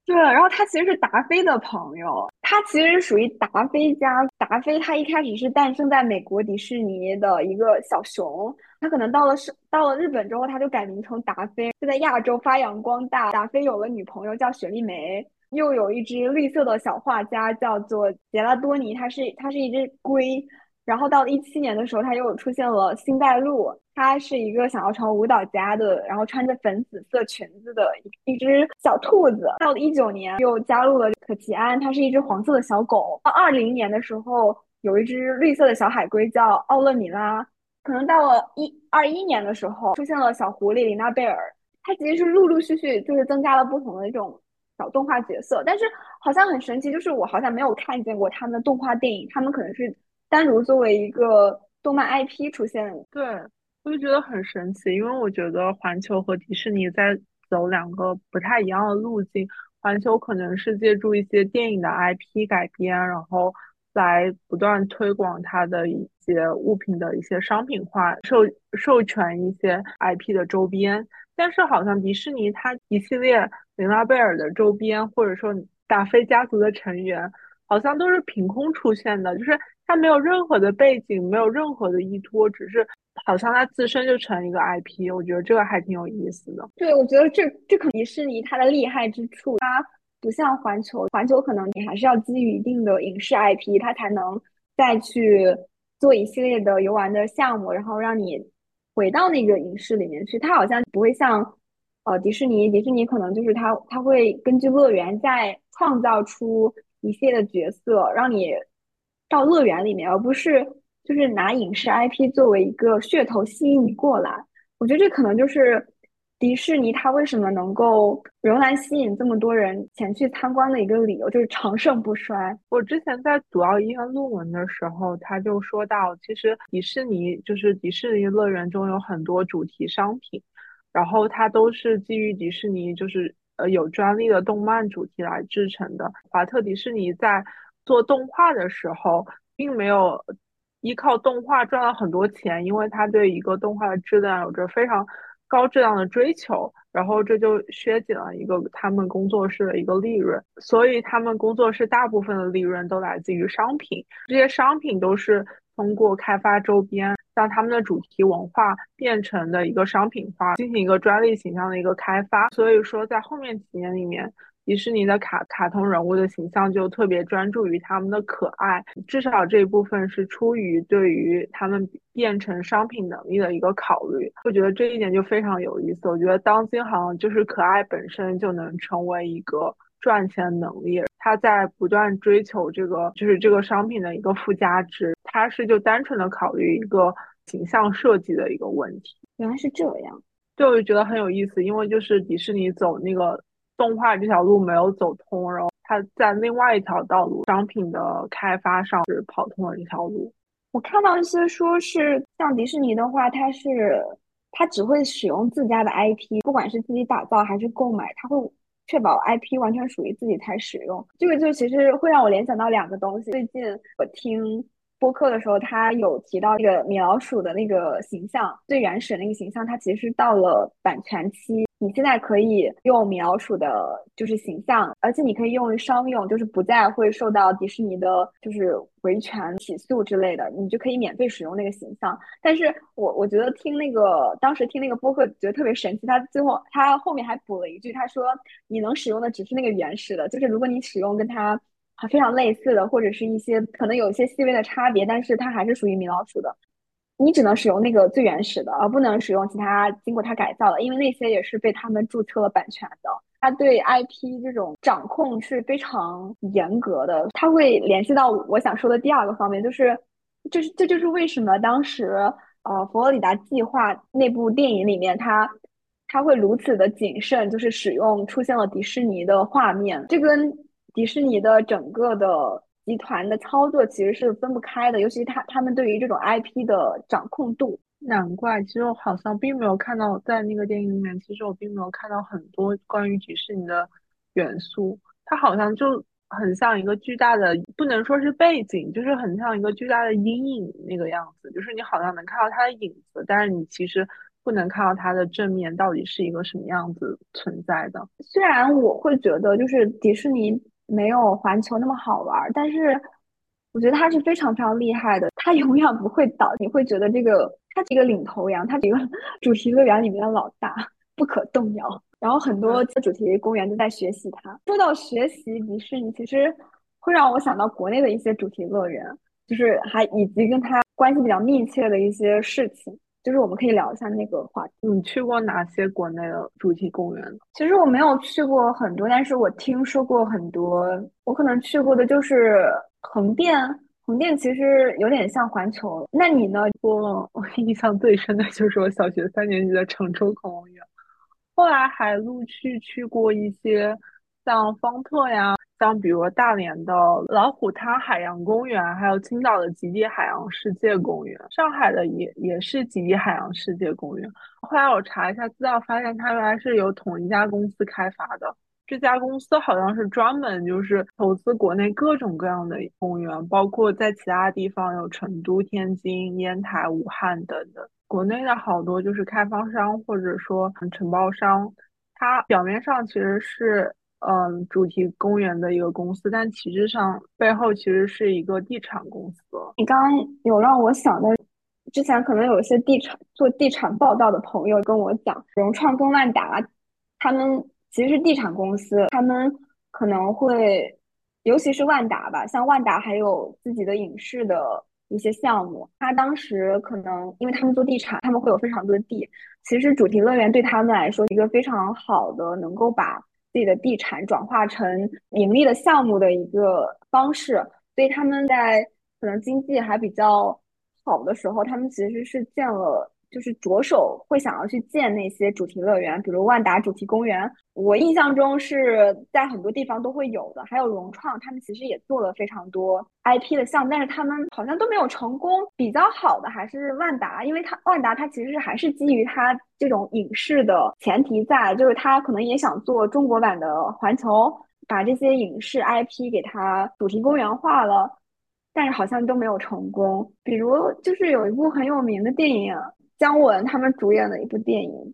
对，然后他其实是达菲的朋友，他其实属于达菲家。达菲他一开始是诞生在美国迪士尼的一个小熊，他可能到了是到了日本之后，他就改名成达菲，就在亚洲发扬光大。达菲有了女朋友叫雪莉梅，又有一只绿色的小画家叫做杰拉多尼，它是它是一只龟。然后到了一七年的时候，他又出现了星黛露，他是一个想要成为舞蹈家的，然后穿着粉紫色裙子的一一只小兔子。到了一九年，又加入了可奇安，它是一只黄色的小狗。到二零年的时候，有一只绿色的小海龟叫奥勒米拉。可能到了一二一年的时候，出现了小狐狸琳娜贝尔。它其实是陆陆续续就是增加了不同的这种小动画角色，但是好像很神奇，就是我好像没有看见过他们的动画电影，他们可能是。单独作为一个动漫 IP 出现，对我就觉得很神奇，因为我觉得环球和迪士尼在走两个不太一样的路径。环球可能是借助一些电影的 IP 改编，然后来不断推广它的一些物品的一些商品化，授授权一些 IP 的周边。但是好像迪士尼它一系列琳娜贝尔的周边，或者说达菲家族的成员，好像都是凭空出现的，就是。它没有任何的背景，没有任何的依托，只是好像它自身就成一个 IP。我觉得这个还挺有意思的。对，我觉得这这可能迪士尼它的厉害之处，它不像环球，环球可能你还是要基于一定的影视 IP，它才能再去做一系列的游玩的项目，然后让你回到那个影视里面去。它好像不会像呃迪士尼，迪士尼可能就是它它会根据乐园再创造出一系列的角色，让你。到乐园里面，而不是就是拿影视 IP 作为一个噱头吸引你过来。我觉得这可能就是迪士尼它为什么能够仍然吸引这么多人前去参观的一个理由，就是长盛不衰。我之前在读到一篇论文的时候，他就说到，其实迪士尼就是迪士尼乐园中有很多主题商品，然后它都是基于迪士尼就是呃有专利的动漫主题来制成的。华特迪士尼在做动画的时候，并没有依靠动画赚了很多钱，因为他对一个动画的质量有着非常高质量的追求，然后这就削减了一个他们工作室的一个利润，所以他们工作室大部分的利润都来自于商品，这些商品都是通过开发周边，将他们的主题文化变成的一个商品化，进行一个专利形象的一个开发，所以说在后面几年里面。迪士尼的卡卡通人物的形象就特别专注于他们的可爱，至少这一部分是出于对于他们变成商品能力的一个考虑。我觉得这一点就非常有意思。我觉得当今好像就是可爱本身就能成为一个赚钱能力，他在不断追求这个就是这个商品的一个附加值，他是就单纯的考虑一个形象设计的一个问题。原来是这样，对我就觉得很有意思，因为就是迪士尼走那个。动画这条路没有走通，然后他在另外一条道路商品的开发上是跑通了这条路。我看到一些说是像迪士尼的话，它是它只会使用自家的 IP，不管是自己打造还是购买，它会确保 IP 完全属于自己才使用。这个就其实会让我联想到两个东西。最近我听播客的时候，他有提到那个米老鼠的那个形象，最原始的那个形象，它其实到了版权期。你现在可以用米老鼠的，就是形象，而且你可以用于商用，就是不再会受到迪士尼的，就是维权起诉之类的，你就可以免费使用那个形象。但是我我觉得听那个当时听那个播客觉得特别神奇，他最后他后面还补了一句，他说你能使用的只是那个原始的，就是如果你使用跟它非常类似的，或者是一些可能有一些细微的差别，但是它还是属于米老鼠的。你只能使用那个最原始的，而不能使用其他经过它改造的，因为那些也是被他们注册了版权的。他对 IP 这种掌控是非常严格的。他会联系到我想说的第二个方面，就是，就是这就是为什么当时呃佛罗里达计划那部电影里面，他他会如此的谨慎，就是使用出现了迪士尼的画面，这跟迪士尼的整个的。集团的操作其实是分不开的，尤其他他们对于这种 IP 的掌控度，难怪。其实我好像并没有看到在那个电影里面，其实我并没有看到很多关于迪士尼的元素。它好像就很像一个巨大的，不能说是背景，就是很像一个巨大的阴影那个样子。就是你好像能看到它的影子，但是你其实不能看到它的正面到底是一个什么样子存在的。虽然我会觉得，就是迪士尼。没有环球那么好玩，但是我觉得它是非常非常厉害的，它永远不会倒。你会觉得这个它是一个领头羊，它是一个主题乐园里面的老大，不可动摇。然后很多主题公园都在学习它。说到学习迪士尼，其实会让我想到国内的一些主题乐园，就是还以及跟它关系比较密切的一些事情。就是我们可以聊一下那个话题。你去过哪些国内的主题公园？其实我没有去过很多，但是我听说过很多。我可能去过的就是横店，横店其实有点像环球。那你呢？我 我印象最深的就是我小学三年级的常州恐龙园，后来还陆续去过一些像方特呀。像比如大连的老虎滩海洋公园，还有青岛的极地海洋世界公园，上海的也也是极地海洋世界公园。后来我查一下资料，发现它原来是由同一家公司开发的。这家公司好像是专门就是投资国内各种各样的公园，包括在其他地方有成都、天津、烟台、武汉等等。国内的好多就是开发商或者说承包商，它表面上其实是。嗯，主题公园的一个公司，但其实上背后其实是一个地产公司。你刚刚有让我想到，之前可能有一些地产做地产报道的朋友跟我讲，融创跟万达，他们其实是地产公司，他们可能会，尤其是万达吧，像万达还有自己的影视的一些项目，他当时可能因为他们做地产，他们会有非常多的地，其实主题乐园对他们来说一个非常好的能够把。自己的地产转化成盈利的项目的一个方式，所以他们在可能经济还比较好的时候，他们其实是建了。就是着手会想要去建那些主题乐园，比如万达主题公园，我印象中是在很多地方都会有的。还有融创，他们其实也做了非常多 IP 的项目，但是他们好像都没有成功。比较好的还是万达，因为它万达它其实还是基于它这种影视的前提在，就是它可能也想做中国版的环球，把这些影视 IP 给它主题公园化了，但是好像都没有成功。比如就是有一部很有名的电影。姜文他们主演的一部电影《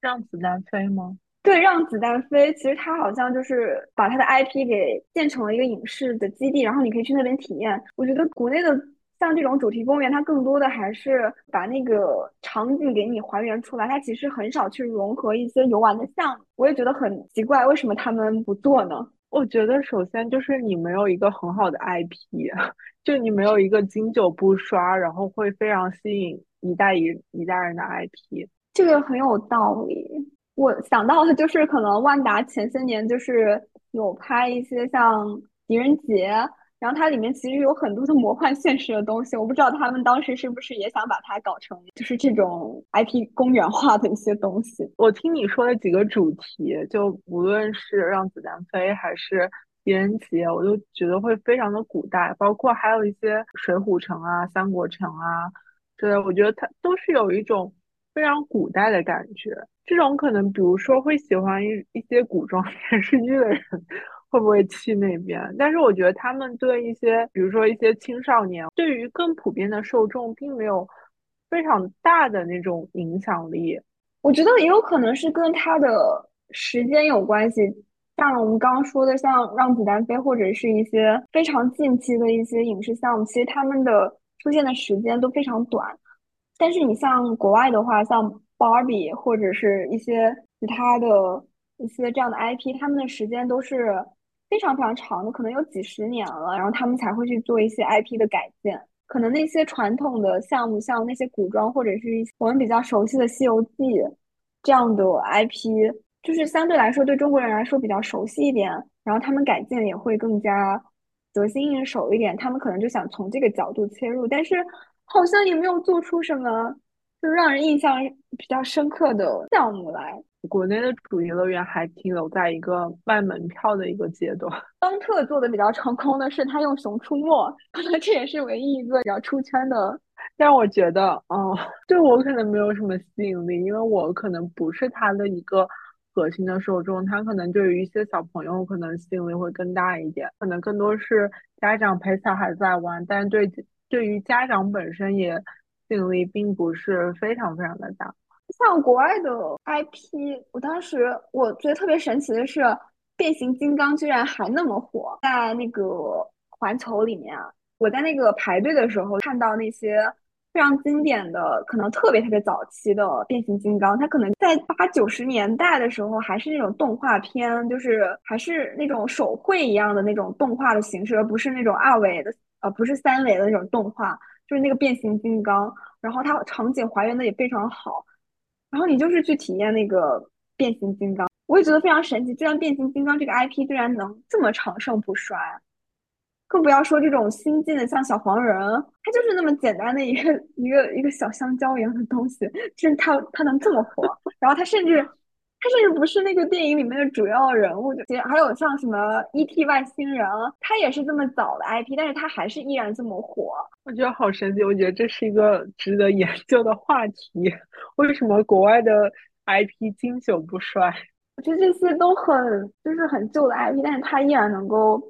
让子弹飞》吗？对，《让子弹飞》其实他好像就是把他的 IP 给建成了一个影视的基地，然后你可以去那边体验。我觉得国内的像这种主题公园，它更多的还是把那个场景给你还原出来，它其实很少去融合一些游玩的项目。我也觉得很奇怪，为什么他们不做呢？我觉得首先就是你没有一个很好的 IP，就你没有一个经久不衰，然后会非常吸引一代一一代人的 IP。这个很有道理。我想到的就是可能万达前些年就是有拍一些像狄仁杰。然后它里面其实有很多的魔幻现实的东西，我不知道他们当时是不是也想把它搞成就是这种 IP 公园化的一些东西。我听你说的几个主题，就无论是让子弹飞还是狄仁杰，我都觉得会非常的古代，包括还有一些水浒城啊、三国城啊对，我觉得它都是有一种非常古代的感觉。这种可能，比如说会喜欢一一些古装 电视剧的人。会不会去那边？但是我觉得他们对一些，比如说一些青少年，对于更普遍的受众，并没有非常大的那种影响力。我觉得也有可能是跟他的时间有关系。像我们刚刚说的，像《让子弹飞》或者是一些非常近期的一些影视项目，其实他们的出现的时间都非常短。但是你像国外的话，像 Barbie 或者是一些其他的一些这样的 IP，他们的时间都是。非常非常长的，可能有几十年了，然后他们才会去做一些 IP 的改建。可能那些传统的项目，像那些古装或者是一我们比较熟悉的《西游记》这样的 IP，就是相对来说对中国人来说比较熟悉一点。然后他们改建也会更加得心应手一点。他们可能就想从这个角度切入，但是好像也没有做出什么就让人印象比较深刻的项目来。国内的主题乐园还停留在一个卖门票的一个阶段。方特做的比较成功的是他用《熊出没》，可能这也是唯一一个比较出圈的。但我觉得，哦，对我可能没有什么吸引力，因为我可能不是他的一个核心的受众。他可能对于一些小朋友可能吸引力会更大一点，可能更多是家长陪小孩在玩，但是对对于家长本身也吸引力并不是非常非常的大。像国外的 IP，我当时我觉得特别神奇的是，变形金刚居然还那么火，在那个环球里面啊，我在那个排队的时候看到那些非常经典的，可能特别特别早期的变形金刚，它可能在八九十年代的时候还是那种动画片，就是还是那种手绘一样的那种动画的形式，而不是那种二维的，呃，不是三维的那种动画，就是那个变形金刚，然后它场景还原的也非常好。然后你就是去体验那个变形金刚，我也觉得非常神奇。居然变形金刚这个 IP 居然能这么长盛不衰，更不要说这种新进的像小黄人，它就是那么简单的一个一个一个小香蕉一样的东西，就是它它能这么火。然后它甚至它甚至不是那个电影里面的主要人物，就还有像什么 E.T. 外星人，它也是这么早的 IP，但是它还是依然这么火。我觉得好神奇，我觉得这是一个值得研究的话题。为什么国外的 IP 经久不衰？我觉得这些都很就是很旧的 IP，但是它依然能够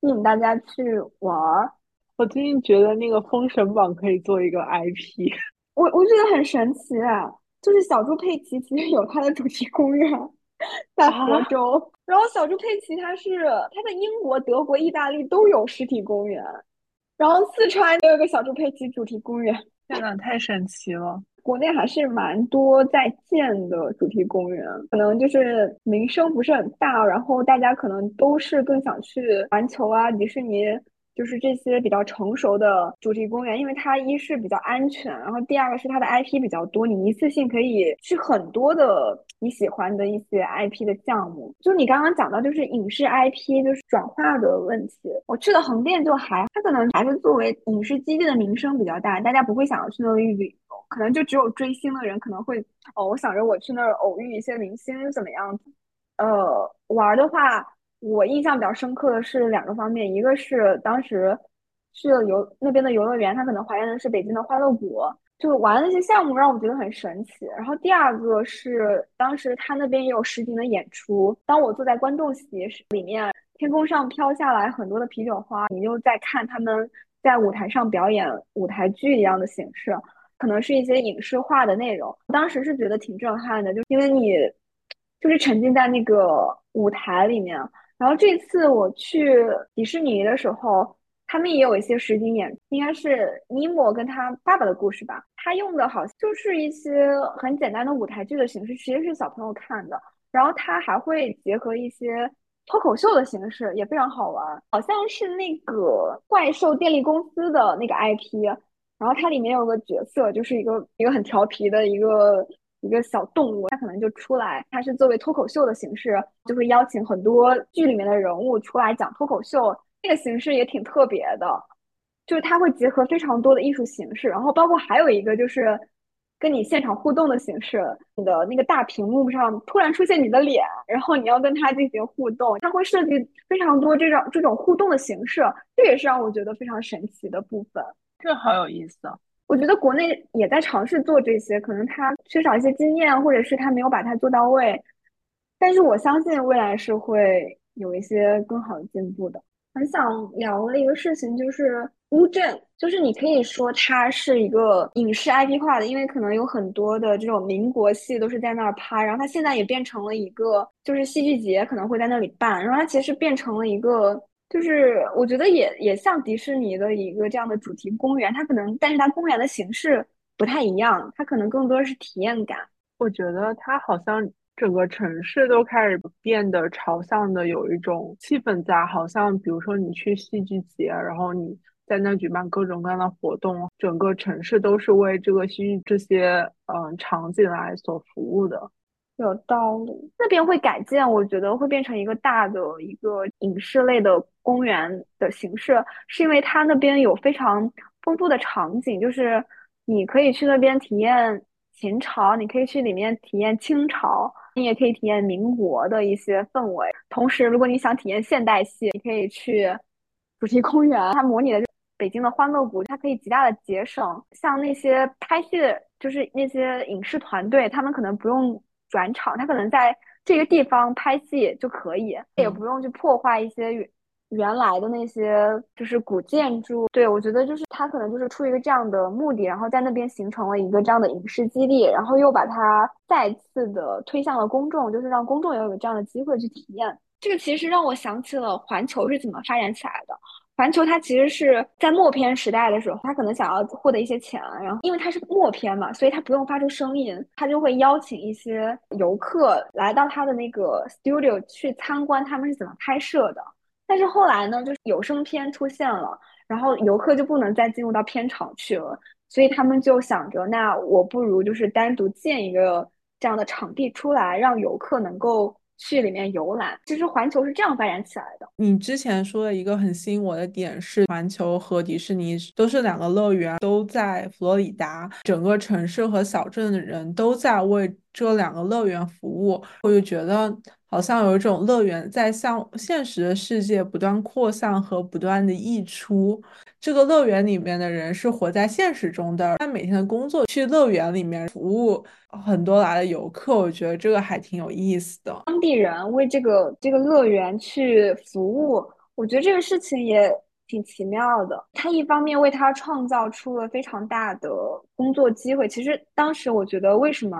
吸引大家去玩儿。我最近觉得那个《封神榜》可以做一个 IP，我我觉得很神奇，就是小猪佩奇其实有它的主题公园在福州，然后小猪佩奇它是它在英国、德国、意大利都有实体公园。然后四川也有个小猪佩奇主题公园，天呐，太神奇了！国内还是蛮多在建的主题公园，可能就是名声不是很大，然后大家可能都是更想去环球啊、迪士尼。就是这些比较成熟的主题公园，因为它一是比较安全，然后第二个是它的 IP 比较多，你一次性可以去很多的你喜欢的一些 IP 的项目。就你刚刚讲到，就是影视 IP 就是转化的问题。我去的横店就还，它可能还是作为影视基地的名声比较大，大家不会想要去那里旅，可能就只有追星的人可能会哦，我想着我去那儿偶遇一些明星怎么样。呃，玩的话。我印象比较深刻的是两个方面，一个是当时去了游那边的游乐园，它可能还原的是北京的欢乐谷，就玩那些项目让我觉得很神奇。然后第二个是当时他那边也有实景的演出，当我坐在观众席里面，天空上飘下来很多的啤酒花，你又在看他们在舞台上表演舞台剧一样的形式，可能是一些影视化的内容。当时是觉得挺震撼的，就因为你就是沉浸在那个舞台里面。然后这次我去迪士尼的时候，他们也有一些实景演，应该是尼莫跟他爸爸的故事吧。他用的好像就是一些很简单的舞台剧的形式，其实是小朋友看的。然后他还会结合一些脱口秀的形式，也非常好玩。好像是那个怪兽电力公司的那个 IP，然后它里面有个角色，就是一个一个很调皮的一个一个小动物，它可能就出来，它是作为脱口秀的形式，就会邀请很多剧里面的人物出来讲脱口秀。那个形式也挺特别的，就是它会结合非常多的艺术形式，然后包括还有一个就是。跟你现场互动的形式，你的那个大屏幕上突然出现你的脸，然后你要跟他进行互动，它会设计非常多这种这种互动的形式，这也是让我觉得非常神奇的部分。这好有意思啊，我觉得国内也在尝试做这些，可能他缺少一些经验，或者是他没有把它做到位，但是我相信未来是会有一些更好的进步的。很想聊的一个事情就是乌镇，就是你可以说它是一个影视 IP 化的，因为可能有很多的这种民国戏都是在那儿拍，然后它现在也变成了一个就是戏剧节可能会在那里办，然后它其实变成了一个就是我觉得也也像迪士尼的一个这样的主题公园，它可能但是它公园的形式不太一样，它可能更多是体验感。我觉得它好像。整个城市都开始变得朝向的有一种气氛在，好像比如说你去戏剧节，然后你在那举办各种各样的活动，整个城市都是为这个戏这些嗯场景来所服务的。有道理，那边会改建，我觉得会变成一个大的一个影视类的公园的形式，是因为它那边有非常丰富的场景，就是你可以去那边体验秦朝，你可以去里面体验清朝。你也可以体验民国的一些氛围，同时，如果你想体验现代戏，你可以去主题公园，它模拟的北京的欢乐谷，它可以极大的节省像那些拍戏，就是那些影视团队，他们可能不用转场，他可能在这个地方拍戏就可以，也不用去破坏一些。原原来的那些就是古建筑，对我觉得就是他可能就是出于一个这样的目的，然后在那边形成了一个这样的影视基地，然后又把它再次的推向了公众，就是让公众也有这样的机会去体验。这个其实让我想起了环球是怎么发展起来的。环球它其实是在默片时代的时候，它可能想要获得一些钱，然后因为它是默片嘛，所以它不用发出声音，它就会邀请一些游客来到他的那个 studio 去参观他们是怎么拍摄的。但是后来呢，就是有声片出现了，然后游客就不能再进入到片场去了，所以他们就想着，那我不如就是单独建一个这样的场地出来，让游客能够去里面游览。其实环球是这样发展起来的。你之前说的一个很吸引我的点是，环球和迪士尼都是两个乐园，都在佛罗里达，整个城市和小镇的人都在为这两个乐园服务，我就觉得。好像有一种乐园在向现实的世界不断扩散和不断的溢出。这个乐园里面的人是活在现实中的，他每天的工作去乐园里面服务很多来的游客，我觉得这个还挺有意思的。当地人为这个这个乐园去服务，我觉得这个事情也挺奇妙的。他一方面为他创造出了非常大的工作机会。其实当时我觉得为什么？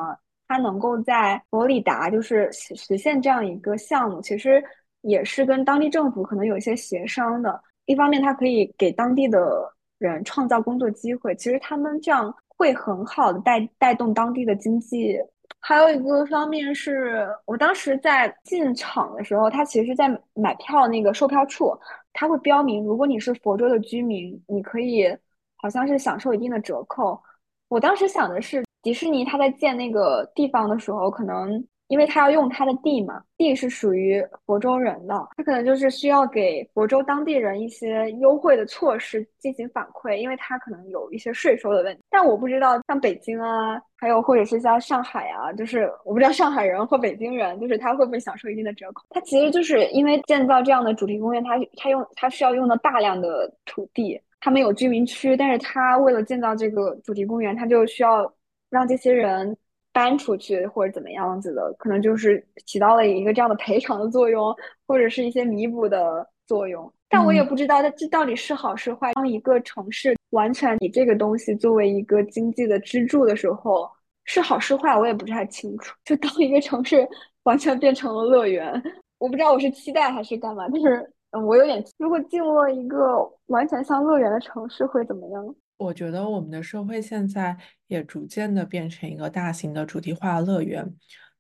它能够在佛罗里达就是实现这样一个项目，其实也是跟当地政府可能有一些协商的。一方面，它可以给当地的人创造工作机会，其实他们这样会很好的带带动当地的经济。还有一个方面是我当时在进场的时候，他其实在买票那个售票处，他会标明，如果你是佛州的居民，你可以好像是享受一定的折扣。我当时想的是。迪士尼他在建那个地方的时候，可能因为他要用他的地嘛，地是属于佛州人的，他可能就是需要给佛州当地人一些优惠的措施进行反馈，因为他可能有一些税收的问题。但我不知道像北京啊，还有或者是像上海啊，就是我不知道上海人或北京人，就是他会不会享受一定的折扣？他其实就是因为建造这样的主题公园，他他用他需要用到大量的土地，他没有居民区，但是他为了建造这个主题公园，他就需要。让这些人搬出去或者怎么样子的，可能就是起到了一个这样的赔偿的作用，或者是一些弥补的作用。但我也不知道，这这到底是好是坏。当一个城市完全以这个东西作为一个经济的支柱的时候，是好是坏，我也不太清楚。就当一个城市 完全变成了乐园，我不知道我是期待还是干嘛。但是嗯，我有点，如果进入了一个完全像乐园的城市会怎么样？我觉得我们的社会现在也逐渐的变成一个大型的主题化乐园。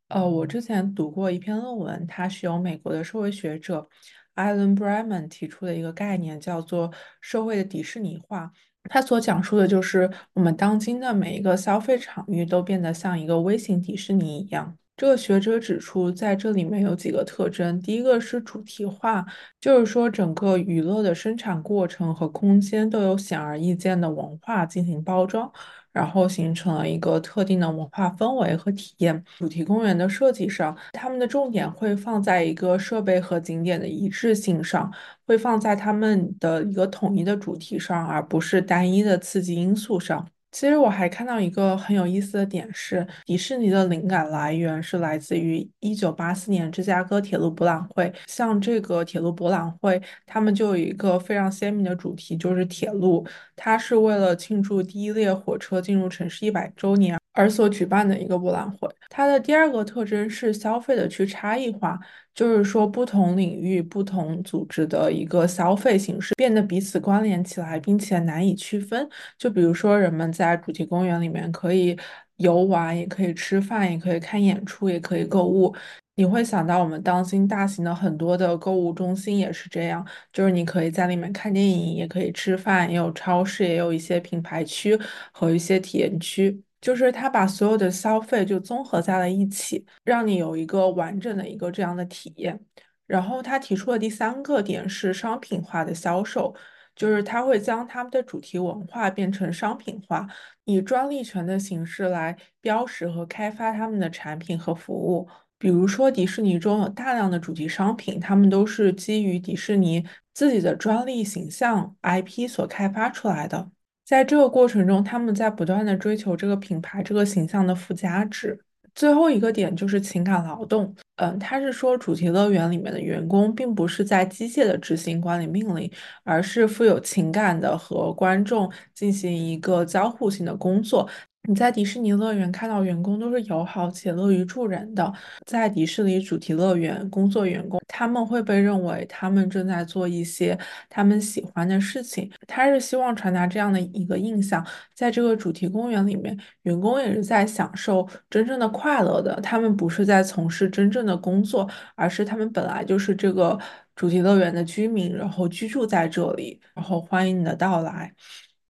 呃，我之前读过一篇论文，它是由美国的社会学者 Alan Breman 提出的一个概念，叫做社会的迪士尼化。它所讲述的就是我们当今的每一个消费场域都变得像一个微型迪士尼一样。这个学者指出，在这里面有几个特征。第一个是主题化，就是说整个娱乐的生产过程和空间都有显而易见的文化进行包装。然后形成了一个特定的文化氛围和体验。主题公园的设计上，他们的重点会放在一个设备和景点的一致性上，会放在他们的一个统一的主题上，而不是单一的刺激因素上。其实我还看到一个很有意思的点是，迪士尼的灵感来源是来自于一九八四年芝加哥铁路博览会。像这个铁路博览会，他们就有一个非常鲜明的主题，就是铁路。它是为了庆祝第一列火车进入城市一百周年而所举办的一个博览会。它的第二个特征是消费的去差异化。就是说，不同领域、不同组织的一个消费形式变得彼此关联起来，并且难以区分。就比如说，人们在主题公园里面可以游玩，也可以吃饭，也可以看演出，也可以购物。你会想到我们当今大型的很多的购物中心也是这样，就是你可以在里面看电影，也可以吃饭，也有超市，也有一些品牌区和一些体验区。就是他把所有的消费就综合在了一起，让你有一个完整的一个这样的体验。然后他提出的第三个点是商品化的销售，就是他会将他们的主题文化变成商品化，以专利权的形式来标识和开发他们的产品和服务。比如说迪士尼中有大量的主题商品，他们都是基于迪士尼自己的专利形象 IP 所开发出来的。在这个过程中，他们在不断的追求这个品牌、这个形象的附加值。最后一个点就是情感劳动。嗯，他是说主题乐园里面的员工并不是在机械的执行管理命令，而是富有情感的和观众进行一个交互性的工作。你在迪士尼乐园看到员工都是友好且乐于助人的。在迪士尼主题乐园工作员工，他们会被认为他们正在做一些他们喜欢的事情。他是希望传达这样的一个印象，在这个主题公园里面，员工也是在享受真正的快乐的。他们不是在从事真正的工作，而是他们本来就是这个主题乐园的居民，然后居住在这里，然后欢迎你的到来。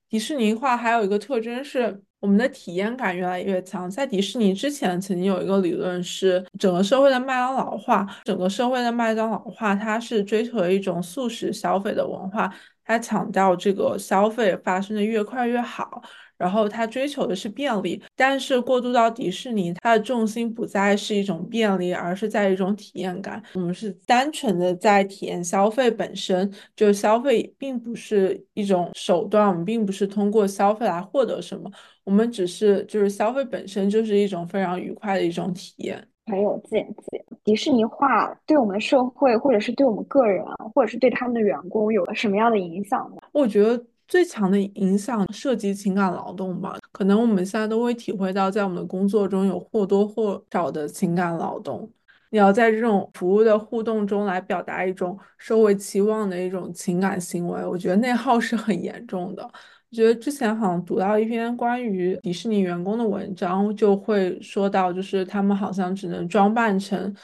迪士尼化还有一个特征是。我们的体验感越来越强。在迪士尼之前，曾经有一个理论是，整个社会的麦当劳化，整个社会的麦当劳化，它是追求一种速食消费的文化，它强调这个消费发生的越快越好。然后它追求的是便利，但是过渡到迪士尼，它的重心不再是一种便利，而是在一种体验感。我们是单纯的在体验消费本身，就消费并不是一种手段，我们并不是通过消费来获得什么，我们只是就是消费本身就是一种非常愉快的一种体验。很有见解。迪士尼化对我们社会，或者是对我们个人，或者是对他们的员工有了什么样的影响呢？我觉得。最强的影响涉及情感劳动吧，可能我们现在都会体会到，在我们的工作中有或多或少的情感劳动。你要在这种服务的互动中来表达一种社会期望的一种情感行为，我觉得内耗是很严重的。觉得之前好像读到一篇关于迪士尼员工的文章，就会说到，就是他们好像只能装扮成。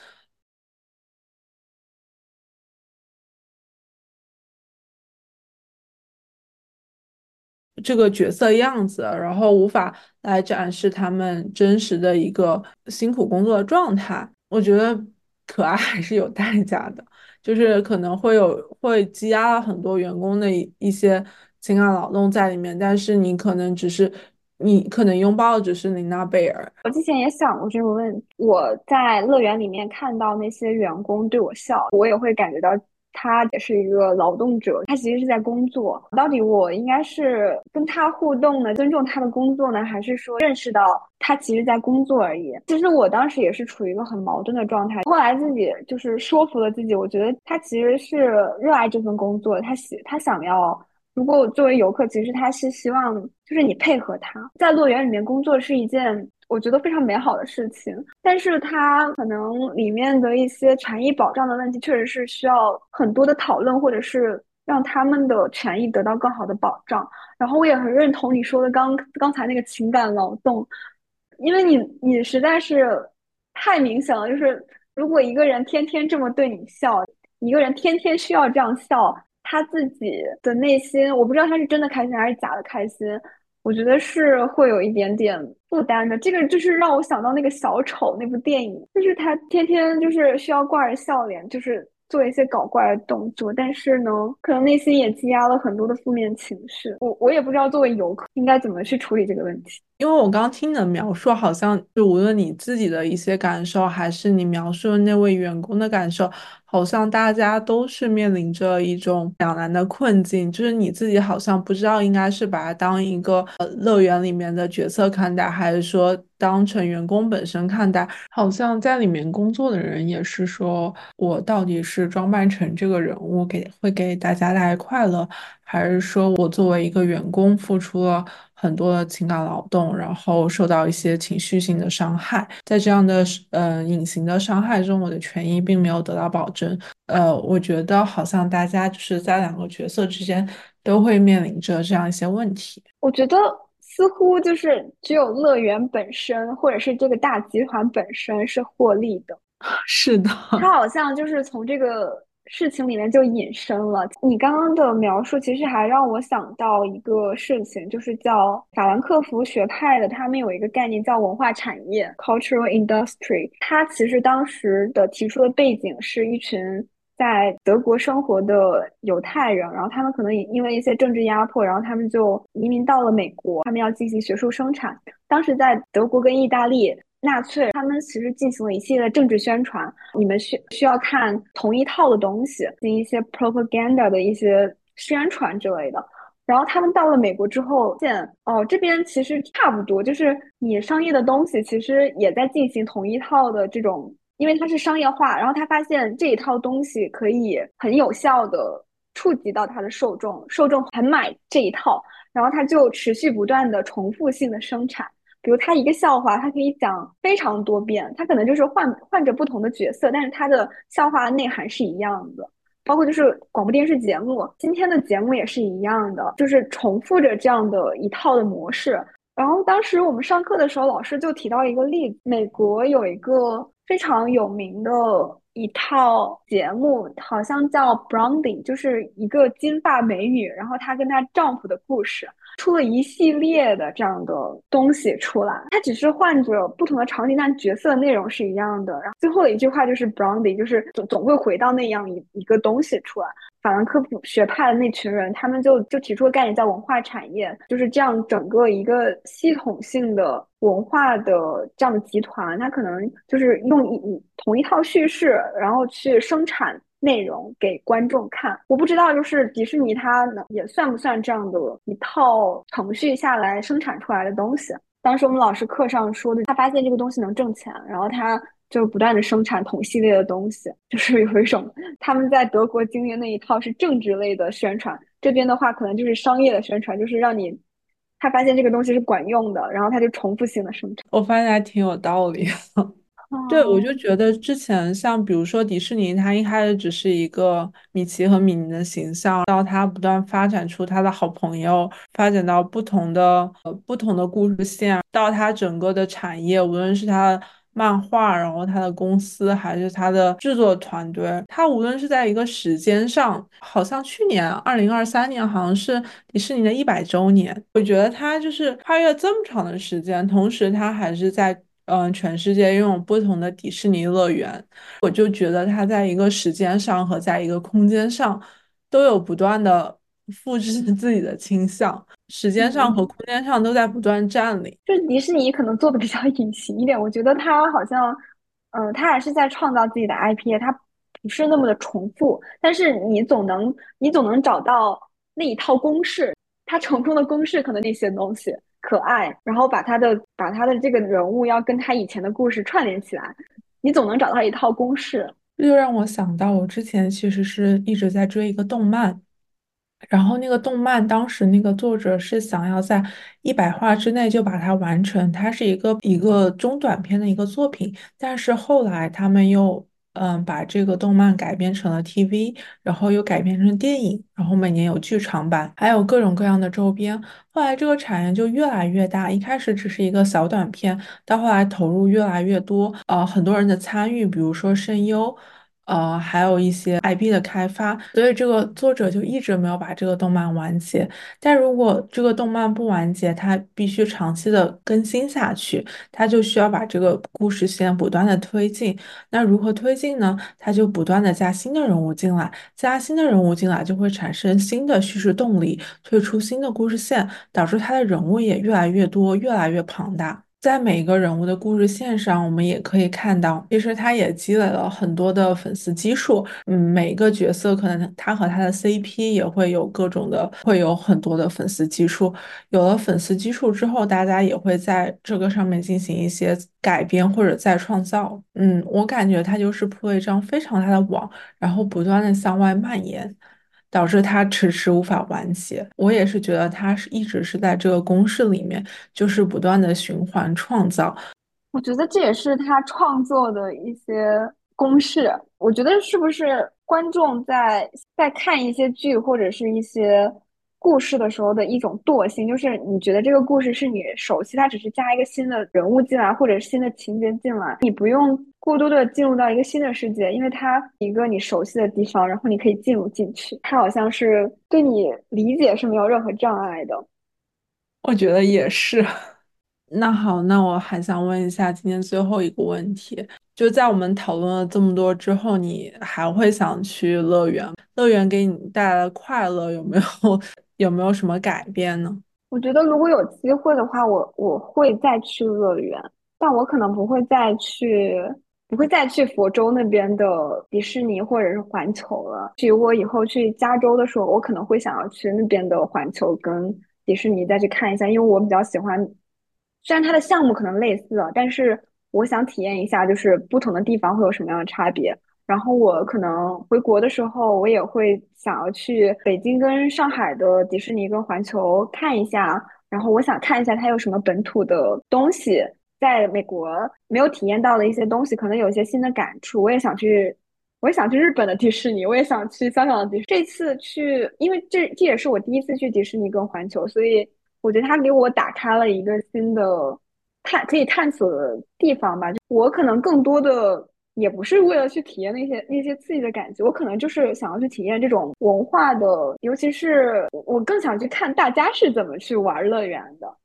这个角色样子，然后无法来展示他们真实的一个辛苦工作的状态。我觉得可爱还是有代价的，就是可能会有会积压了很多员工的一一些情感劳动在里面，但是你可能只是你可能拥抱的只是琳娜贝尔。我之前也想过这个问题，我在乐园里面看到那些员工对我笑，我也会感觉到。他也是一个劳动者，他其实是在工作。到底我应该是跟他互动呢，尊重他的工作呢，还是说认识到他其实在工作而已？其实我当时也是处于一个很矛盾的状态。后来自己就是说服了自己，我觉得他其实是热爱这份工作，他喜他想要。如果作为游客，其实他是希望就是你配合他，在乐园里面工作是一件我觉得非常美好的事情。但是它可能里面的一些权益保障的问题，确实是需要很多的讨论，或者是让他们的权益得到更好的保障。然后我也很认同你说的刚刚才那个情感劳动，因为你你实在是太明显了，就是如果一个人天天这么对你笑，一个人天天需要这样笑。他自己的内心，我不知道他是真的开心还是假的开心。我觉得是会有一点点负担的。这个就是让我想到那个小丑那部电影，就是他天天就是需要挂着笑脸，就是做一些搞怪的动作，但是呢，可能内心也积压了很多的负面情绪。我我也不知道作为游客应该怎么去处理这个问题。因为我刚刚听你的描述，好像就无论你自己的一些感受，还是你描述的那位员工的感受，好像大家都是面临着一种两难的困境。就是你自己好像不知道应该是把它当一个呃乐园里面的角色看待，还是说当成员工本身看待。好像在里面工作的人也是说，我到底是装扮成这个人物给会给大家带来快乐，还是说我作为一个员工付出了。很多的情感劳动，然后受到一些情绪性的伤害，在这样的呃隐形的伤害中，我的权益并没有得到保证。呃，我觉得好像大家就是在两个角色之间都会面临着这样一些问题。我觉得似乎就是只有乐园本身，或者是这个大集团本身是获利的。是的，他好像就是从这个。事情里面就隐身了。你刚刚的描述其实还让我想到一个事情，就是叫法兰克福学派的，他们有一个概念叫文化产业 （cultural industry）。他其实当时的提出的背景是一群在德国生活的犹太人，然后他们可能也因为一些政治压迫，然后他们就移民到了美国，他们要进行学术生产。当时在德国跟意大利。纳粹他们其实进行了一系列政治宣传，你们需需要看同一套的东西，进行一些 propaganda 的一些宣传之类的。然后他们到了美国之后，现哦这边其实差不多，就是你商业的东西其实也在进行同一套的这种，因为它是商业化。然后他发现这一套东西可以很有效的触及到他的受众，受众很买这一套，然后他就持续不断的重复性的生产。比如他一个笑话，他可以讲非常多遍，他可能就是换换着不同的角色，但是他的笑话内涵是一样的。包括就是广播电视节目，今天的节目也是一样的，就是重复着这样的一套的模式。然后当时我们上课的时候，老师就提到一个例子，美国有一个非常有名的一套节目，好像叫 Branding，就是一个金发美女，然后她跟她丈夫的故事。出了一系列的这样的东西出来，它只是换着不同的场景，但角色内容是一样的。然后最后的一句话就是 Brandy，就是总总会回到那样一一个东西出来。法兰克福学派的那群人，他们就就提出了概念叫文化产业，就是这样整个一个系统性的文化的这样的集团，它可能就是用一一同一套叙事，然后去生产。内容给观众看，我不知道，就是迪士尼它能也算不算这样的一套程序下来生产出来的东西？当时我们老师课上说的，他发现这个东西能挣钱，然后他就不断的生产同系列的东西，就是有一种他们在德国经营那一套是政治类的宣传，这边的话可能就是商业的宣传，就是让你他发现这个东西是管用的，然后他就重复性的生产。我发现还挺有道理。对，我就觉得之前像比如说迪士尼，它一开始只是一个米奇和米妮的形象，到它不断发展出它的好朋友，发展到不同的呃不同的故事线，到它整个的产业，无论是它漫画，然后他的公司，还是他的制作团队，他无论是在一个时间上，好像去年二零二三年好像是迪士尼的一百周年，我觉得他就是跨越这么长的时间，同时他还是在。嗯，全世界拥有不同的迪士尼乐园，我就觉得它在一个时间上和在一个空间上都有不断的复制自己的倾向，时间上和空间上都在不断占领。就迪士尼可能做的比较 隐形一点，我觉得它好像，嗯，它还是在创造自己的 IP，它不是那么的重复，但是你总能你总能找到那一套公式，它成功的公式可能那些东西。可爱，然后把他的把他的这个人物要跟他以前的故事串联起来，你总能找到一套公式。这就让我想到，我之前其实是一直在追一个动漫，然后那个动漫当时那个作者是想要在一百话之内就把它完成，它是一个一个中短篇的一个作品，但是后来他们又。嗯，把这个动漫改编成了 TV，然后又改编成电影，然后每年有剧场版，还有各种各样的周边。后来这个产业就越来越大，一开始只是一个小短片，到后来投入越来越多，呃，很多人的参与，比如说声优。呃，还有一些 IP 的开发，所以这个作者就一直没有把这个动漫完结。但如果这个动漫不完结，它必须长期的更新下去，它就需要把这个故事线不断的推进。那如何推进呢？它就不断的加新的人物进来，加新的人物进来就会产生新的叙事动力，推出新的故事线，导致它的人物也越来越多，越来越庞大。在每一个人物的故事线上，我们也可以看到，其实他也积累了很多的粉丝基数。嗯，每一个角色可能他和他的 CP 也会有各种的，会有很多的粉丝基数。有了粉丝基数之后，大家也会在这个上面进行一些改编或者再创造。嗯，我感觉他就是铺了一张非常大的网，然后不断的向外蔓延。导致他迟迟无法完结。我也是觉得他是一直是在这个公式里面，就是不断的循环创造。我觉得这也是他创作的一些公式。我觉得是不是观众在在看一些剧或者是一些。故事的时候的一种惰性，就是你觉得这个故事是你熟悉，它只是加一个新的人物进来，或者新的情节进来，你不用过多的进入到一个新的世界，因为它一个你熟悉的地方，然后你可以进入进去，它好像是对你理解是没有任何障碍的。我觉得也是。那好，那我还想问一下今天最后一个问题，就在我们讨论了这么多之后，你还会想去乐园？乐园给你带来的快乐有没有？有没有什么改变呢？我觉得如果有机会的话，我我会再去乐园，但我可能不会再去，不会再去佛州那边的迪士尼或者是环球了。至于我以后去加州的时候，我可能会想要去那边的环球跟迪士尼再去看一下，因为我比较喜欢，虽然它的项目可能类似，但是我想体验一下，就是不同的地方会有什么样的差别。然后我可能回国的时候，我也会想要去北京跟上海的迪士尼跟环球看一下。然后我想看一下它有什么本土的东西，在美国没有体验到的一些东西，可能有一些新的感触。我也想去，我也想去日本的迪士尼，我也想去香港的迪士尼。这次去，因为这这也是我第一次去迪士尼跟环球，所以我觉得它给我打开了一个新的探可以探索的地方吧。我可能更多的。也不是为了去体验那些那些刺激的感觉，我可能就是想要去体验这种文化的，尤其是我更想去看大家是怎么去玩乐园的。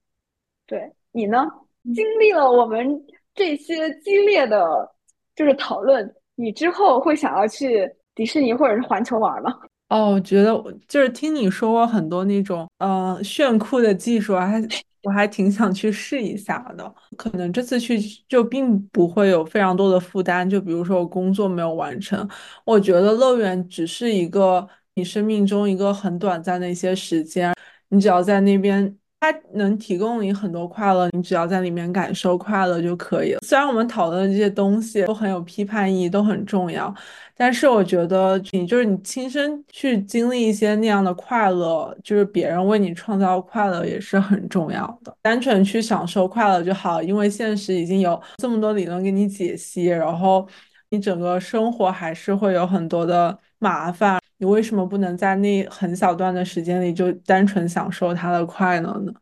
对你呢？经历了我们这些激烈的，就是讨论，你之后会想要去迪士尼或者是环球玩吗？哦，我觉得就是听你说过很多那种嗯炫酷的技术还我还挺想去试一下的。可能这次去就并不会有非常多的负担，就比如说我工作没有完成，我觉得乐园只是一个你生命中一个很短暂的一些时间，你只要在那边。它能提供你很多快乐，你只要在里面感受快乐就可以了。虽然我们讨论的这些东西都很有批判意义，都很重要，但是我觉得你就是你亲身去经历一些那样的快乐，就是别人为你创造快乐也是很重要的。单纯去享受快乐就好，因为现实已经有这么多理论给你解析，然后你整个生活还是会有很多的麻烦。你为什么不能在那很小段的时间里就单纯享受它的快乐呢？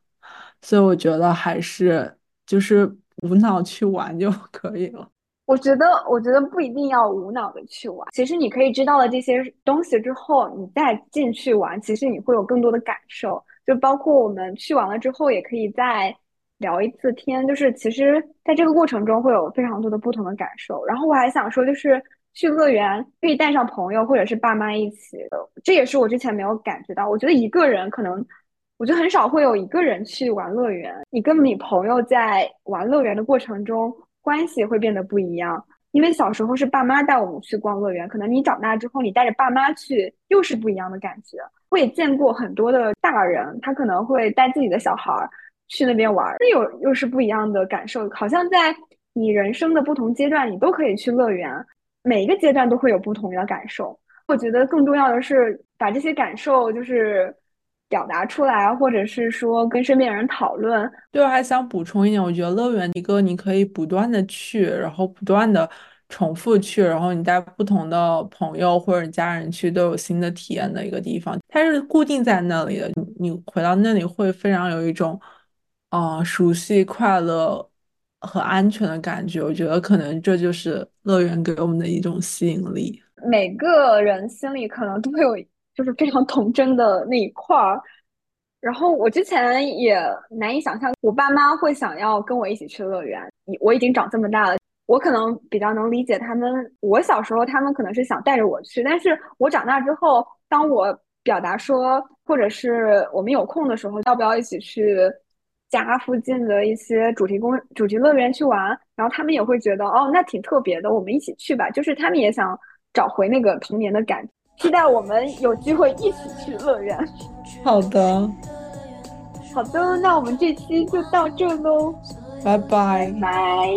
所以我觉得还是就是无脑去玩就可以了。我觉得，我觉得不一定要无脑的去玩。其实你可以知道了这些东西之后，你再进去玩，其实你会有更多的感受。就包括我们去完了之后，也可以再聊一次天。就是其实在这个过程中会有非常多的不同的感受。然后我还想说，就是。去乐园可以带上朋友或者是爸妈一起的，这也是我之前没有感觉到。我觉得一个人可能，我觉得很少会有一个人去玩乐园。你跟你朋友在玩乐园的过程中，关系会变得不一样。因为小时候是爸妈带我们去逛乐园，可能你长大之后，你带着爸妈去，又是不一样的感觉。我也见过很多的大人，他可能会带自己的小孩去那边玩，那有又是不一样的感受。好像在你人生的不同阶段，你都可以去乐园。每一个阶段都会有不同的感受，我觉得更重要的是把这些感受就是表达出来，或者是说跟身边人讨论。对，我还想补充一点，我觉得乐园一个你可以不断的去，然后不断的重复去，然后你带不同的朋友或者家人去都有新的体验的一个地方。它是固定在那里的，你回到那里会非常有一种，呃，熟悉、快乐和安全的感觉。我觉得可能这就是乐园给我们的一种吸引力。每个人心里可能都会有，就是非常童真的那一块儿。然后我之前也难以想象，我爸妈会想要跟我一起去乐园。我已经长这么大了，我可能比较能理解他们。我小时候，他们可能是想带着我去，但是我长大之后，当我表达说，或者是我们有空的时候，要不要一起去家附近的一些主题公主题乐园去玩？然后他们也会觉得，哦，那挺特别的，我们一起去吧。就是他们也想。找回那个童年的感觉，期待我们有机会一起去乐园。好的，好的，那我们这期就到这喽，拜拜，拜。